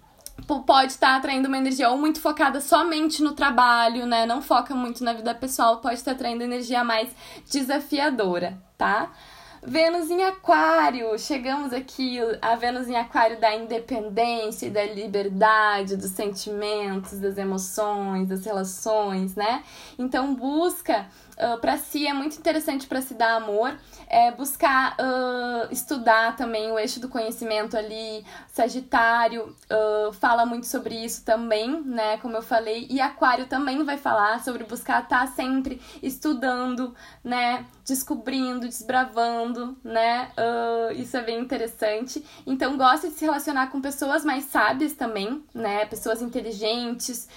pode estar tá atraindo uma energia ou muito focada somente no trabalho, né? Não foca muito na vida pessoal, pode estar tá atraindo energia mais desafiadora, tá? Vênus em Aquário, chegamos aqui a Vênus em Aquário da independência, da liberdade, dos sentimentos, das emoções, das relações, né? Então busca uh, para si é muito interessante para se dar amor, é buscar uh, estudar também o eixo do conhecimento ali, Sagitário uh, fala muito sobre isso também, né? Como eu falei, e Aquário também vai falar sobre buscar estar tá sempre estudando, né? Descobrindo, desbravando, né? Isso é bem interessante. Então, gosta de se relacionar com pessoas mais sábias também, né? Pessoas inteligentes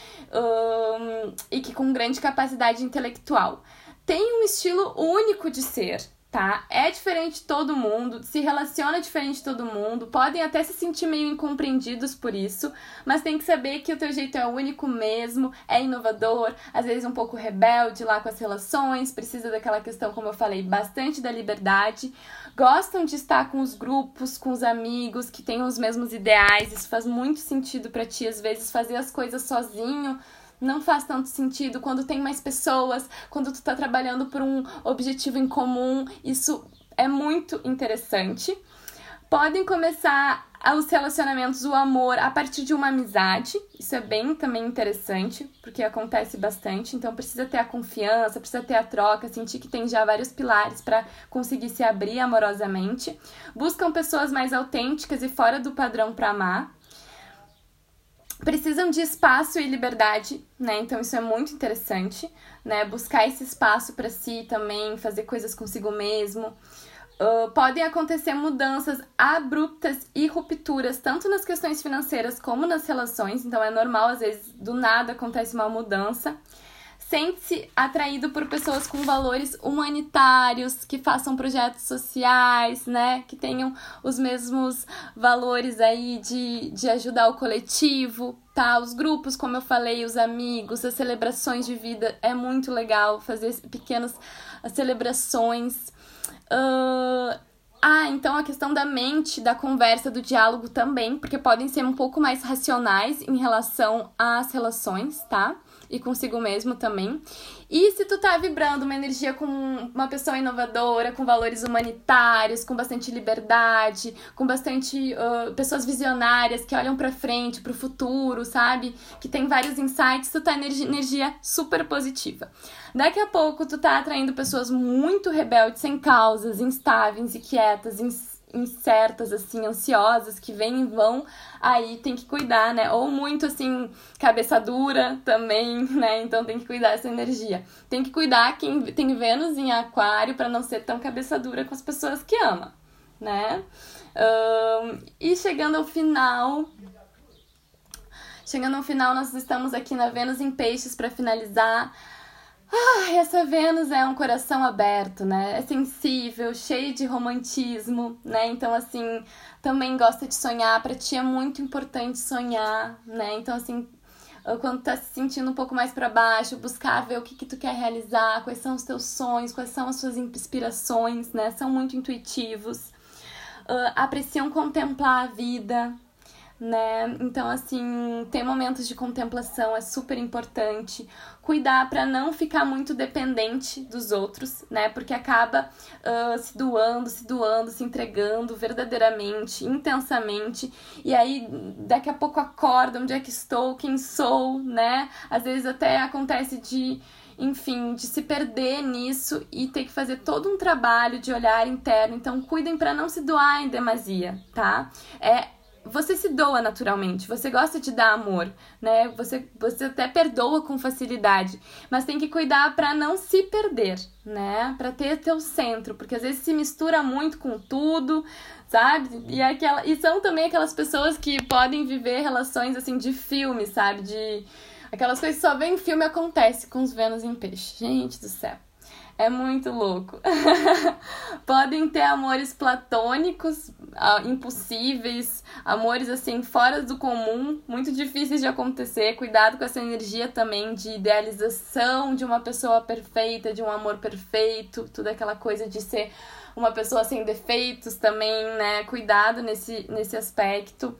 e que com grande capacidade intelectual tem um estilo único de ser, tá? É diferente de todo mundo, se relaciona diferente de todo mundo, podem até se sentir meio incompreendidos por isso, mas tem que saber que o teu jeito é único mesmo, é inovador, às vezes um pouco rebelde lá com as relações, precisa daquela questão, como eu falei, bastante da liberdade. Gostam de estar com os grupos, com os amigos que têm os mesmos ideais, isso faz muito sentido para ti, às vezes fazer as coisas sozinho não faz tanto sentido quando tem mais pessoas, quando tu tá trabalhando por um objetivo em comum, isso é muito interessante. Podem começar os relacionamentos, o amor, a partir de uma amizade. Isso é bem também interessante, porque acontece bastante. Então precisa ter a confiança, precisa ter a troca, sentir que tem já vários pilares para conseguir se abrir amorosamente. Buscam pessoas mais autênticas e fora do padrão para amar. Precisam de espaço e liberdade, né? Então isso é muito interessante, né? Buscar esse espaço para si também, fazer coisas consigo mesmo. Uh, podem acontecer mudanças abruptas e rupturas, tanto nas questões financeiras como nas relações, então é normal, às vezes, do nada acontece uma mudança. Sente-se atraído por pessoas com valores humanitários, que façam projetos sociais, né? Que tenham os mesmos valores aí de, de ajudar o coletivo, tá? Os grupos, como eu falei, os amigos, as celebrações de vida, é muito legal fazer pequenas celebrações Uh, ah, então a questão da mente, da conversa, do diálogo também, porque podem ser um pouco mais racionais em relação às relações, tá? E consigo mesmo também. E se tu tá vibrando uma energia com uma pessoa inovadora, com valores humanitários, com bastante liberdade, com bastante uh, pessoas visionárias que olham para frente, para o futuro, sabe? Que tem vários insights, tu tá energia, energia super positiva. Daqui a pouco tu tá atraindo pessoas muito rebeldes, sem causas, instáveis, inquietas, inquietas incertas, assim, ansiosas, que vêm e vão, aí tem que cuidar, né? Ou muito, assim, cabeça dura também, né? Então tem que cuidar dessa energia. Tem que cuidar quem tem Vênus em Aquário para não ser tão cabeça dura com as pessoas que ama, né? Um, e chegando ao final. Chegando ao final, nós estamos aqui na Vênus em Peixes para finalizar. Ah, essa Vênus é um coração aberto, né? É sensível, cheio de romantismo, né? Então, assim, também gosta de sonhar. Para ti é muito importante sonhar, né? Então, assim, quando tá se sentindo um pouco mais para baixo, buscar ver o que, que tu quer realizar, quais são os teus sonhos, quais são as suas inspirações, né? São muito intuitivos. Uh, apreciam contemplar a vida, né? Então, assim, ter momentos de contemplação é super importante. Cuidar para não ficar muito dependente dos outros, né? Porque acaba uh, se doando, se doando, se entregando verdadeiramente, intensamente. E aí, daqui a pouco acorda onde é que estou, quem sou, né? Às vezes até acontece de enfim, de se perder nisso e ter que fazer todo um trabalho de olhar interno. Então, cuidem para não se doar em demasia, tá? É você se doa naturalmente, você gosta de dar amor, né? Você, você até perdoa com facilidade, mas tem que cuidar para não se perder, né? Para ter teu centro, porque às vezes se mistura muito com tudo, sabe? E aquela e são também aquelas pessoas que podem viver relações assim de filme, sabe? De aquelas coisas que só vem em filme acontece com os Vênus em peixe. Gente do céu. É muito louco. Podem ter amores platônicos, ah, impossíveis, amores assim fora do comum, muito difíceis de acontecer. Cuidado com essa energia também de idealização de uma pessoa perfeita, de um amor perfeito, toda aquela coisa de ser uma pessoa sem defeitos também, né? Cuidado nesse, nesse aspecto.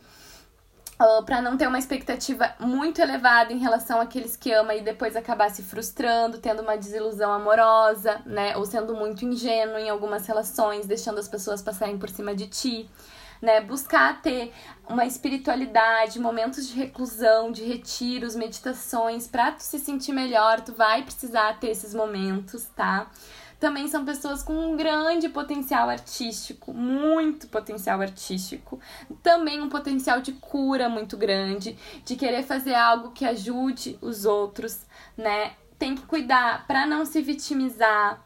Ah, para não ter uma expectativa muito elevada em relação àqueles que ama e depois acabar se frustrando, tendo uma desilusão amorosa, né? Ou sendo muito ingênuo em algumas relações, deixando as pessoas passarem por cima de ti. Né, buscar ter uma espiritualidade, momentos de reclusão, de retiros, meditações, para tu se sentir melhor, tu vai precisar ter esses momentos, tá? Também são pessoas com um grande potencial artístico, muito potencial artístico, também um potencial de cura muito grande, de querer fazer algo que ajude os outros, né? Tem que cuidar para não se vitimizar,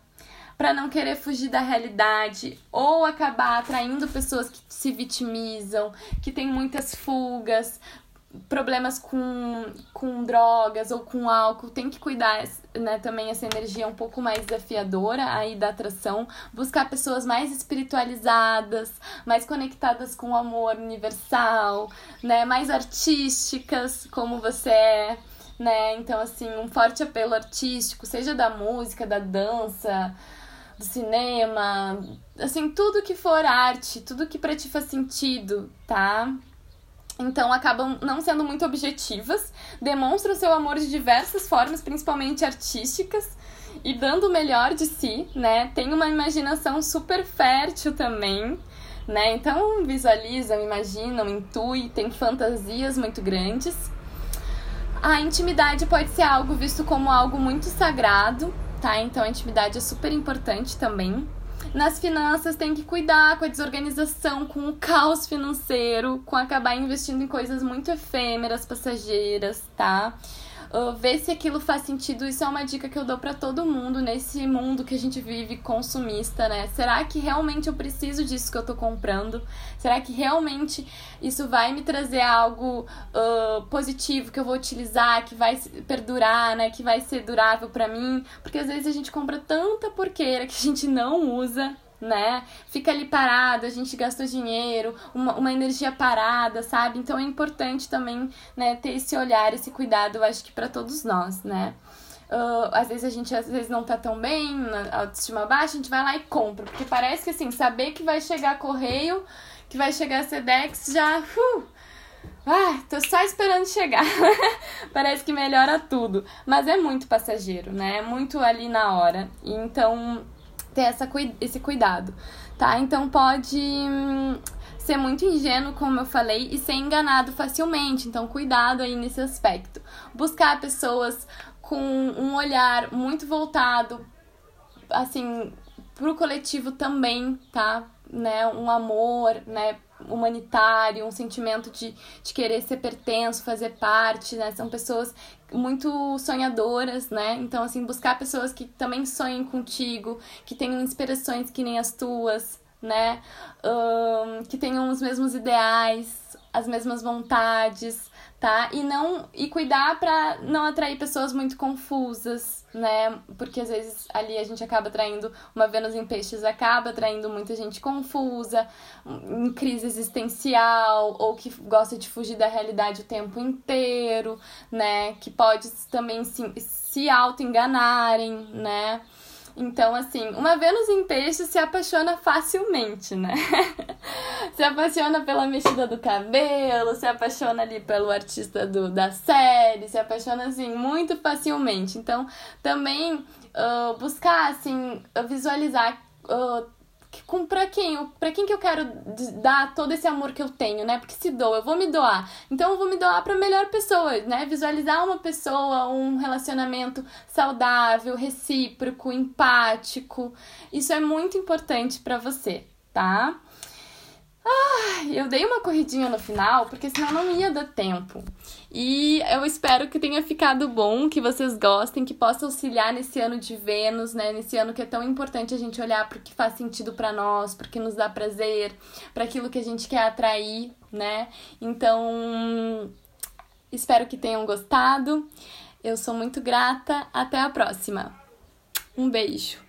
para não querer fugir da realidade ou acabar atraindo pessoas que se vitimizam, que têm muitas fugas, problemas com, com drogas ou com álcool, tem que cuidar né, também essa energia um pouco mais desafiadora aí da atração, buscar pessoas mais espiritualizadas, mais conectadas com o amor universal, né, mais artísticas, como você é, né? Então assim, um forte apelo artístico, seja da música, da dança, do cinema, assim, tudo que for arte, tudo que para ti faz sentido, tá? Então acabam não sendo muito objetivas, demonstram seu amor de diversas formas, principalmente artísticas, e dando o melhor de si, né? Tem uma imaginação super fértil também, né? Então visualizam, imaginam, intuem, tem fantasias muito grandes. A intimidade pode ser algo visto como algo muito sagrado, tá? Então a intimidade é super importante também. Nas finanças tem que cuidar com a desorganização, com o caos financeiro, com acabar investindo em coisas muito efêmeras, passageiras, tá? Ver se aquilo faz sentido. Isso é uma dica que eu dou para todo mundo nesse mundo que a gente vive consumista, né? Será que realmente eu preciso disso que eu tô comprando? Será que realmente isso vai me trazer algo uh, positivo que eu vou utilizar, que vai perdurar, né? Que vai ser durável para mim? Porque às vezes a gente compra tanta porqueira que a gente não usa, né? Fica ali parado, a gente gastou dinheiro, uma, uma energia parada, sabe? Então é importante também, né, ter esse olhar, esse cuidado, eu acho que para todos nós, né? Uh, às vezes a gente às vezes não tá tão bem, na autoestima baixa, a gente vai lá e compra. Porque parece que assim, saber que vai chegar correio, que vai chegar Sedex, já. Uh, ah, tô só esperando chegar. parece que melhora tudo. Mas é muito passageiro, né? É muito ali na hora. Então ter essa, esse cuidado, tá? Então pode hum, ser muito ingênuo, como eu falei, e ser enganado facilmente. Então, cuidado aí nesse aspecto. Buscar pessoas com um olhar muito voltado, assim, pro coletivo também, tá? Né? Um amor, né? Humanitário, um sentimento de, de querer ser pertenço, fazer parte, né? São pessoas muito sonhadoras, né? Então, assim, buscar pessoas que também sonhem contigo, que tenham inspirações que nem as tuas, né? Um, que tenham os mesmos ideais, as mesmas vontades, tá? E não e cuidar para não atrair pessoas muito confusas, né? Porque às vezes ali a gente acaba atraindo uma Vênus em peixes acaba atraindo muita gente confusa, em crise existencial ou que gosta de fugir da realidade o tempo inteiro, né? Que pode também se, se auto enganarem, né? Então, assim, uma Vênus em peixe se apaixona facilmente, né? se apaixona pela mexida do cabelo, se apaixona ali pelo artista do, da série, se apaixona, assim, muito facilmente. Então, também uh, buscar, assim, visualizar. Uh, com para quem? Para quem que eu quero dar todo esse amor que eu tenho, né? Porque se dou, eu vou me doar. Então eu vou me doar para melhor pessoa, né? Visualizar uma pessoa, um relacionamento saudável, recíproco, empático. Isso é muito importante para você, tá? Ah, eu dei uma corridinha no final, porque senão não ia dar tempo. E eu espero que tenha ficado bom, que vocês gostem, que possa auxiliar nesse ano de Vênus, né? Nesse ano que é tão importante a gente olhar para o que faz sentido para nós, para que nos dá prazer, para aquilo que a gente quer atrair, né? Então, espero que tenham gostado. Eu sou muito grata. Até a próxima. Um beijo.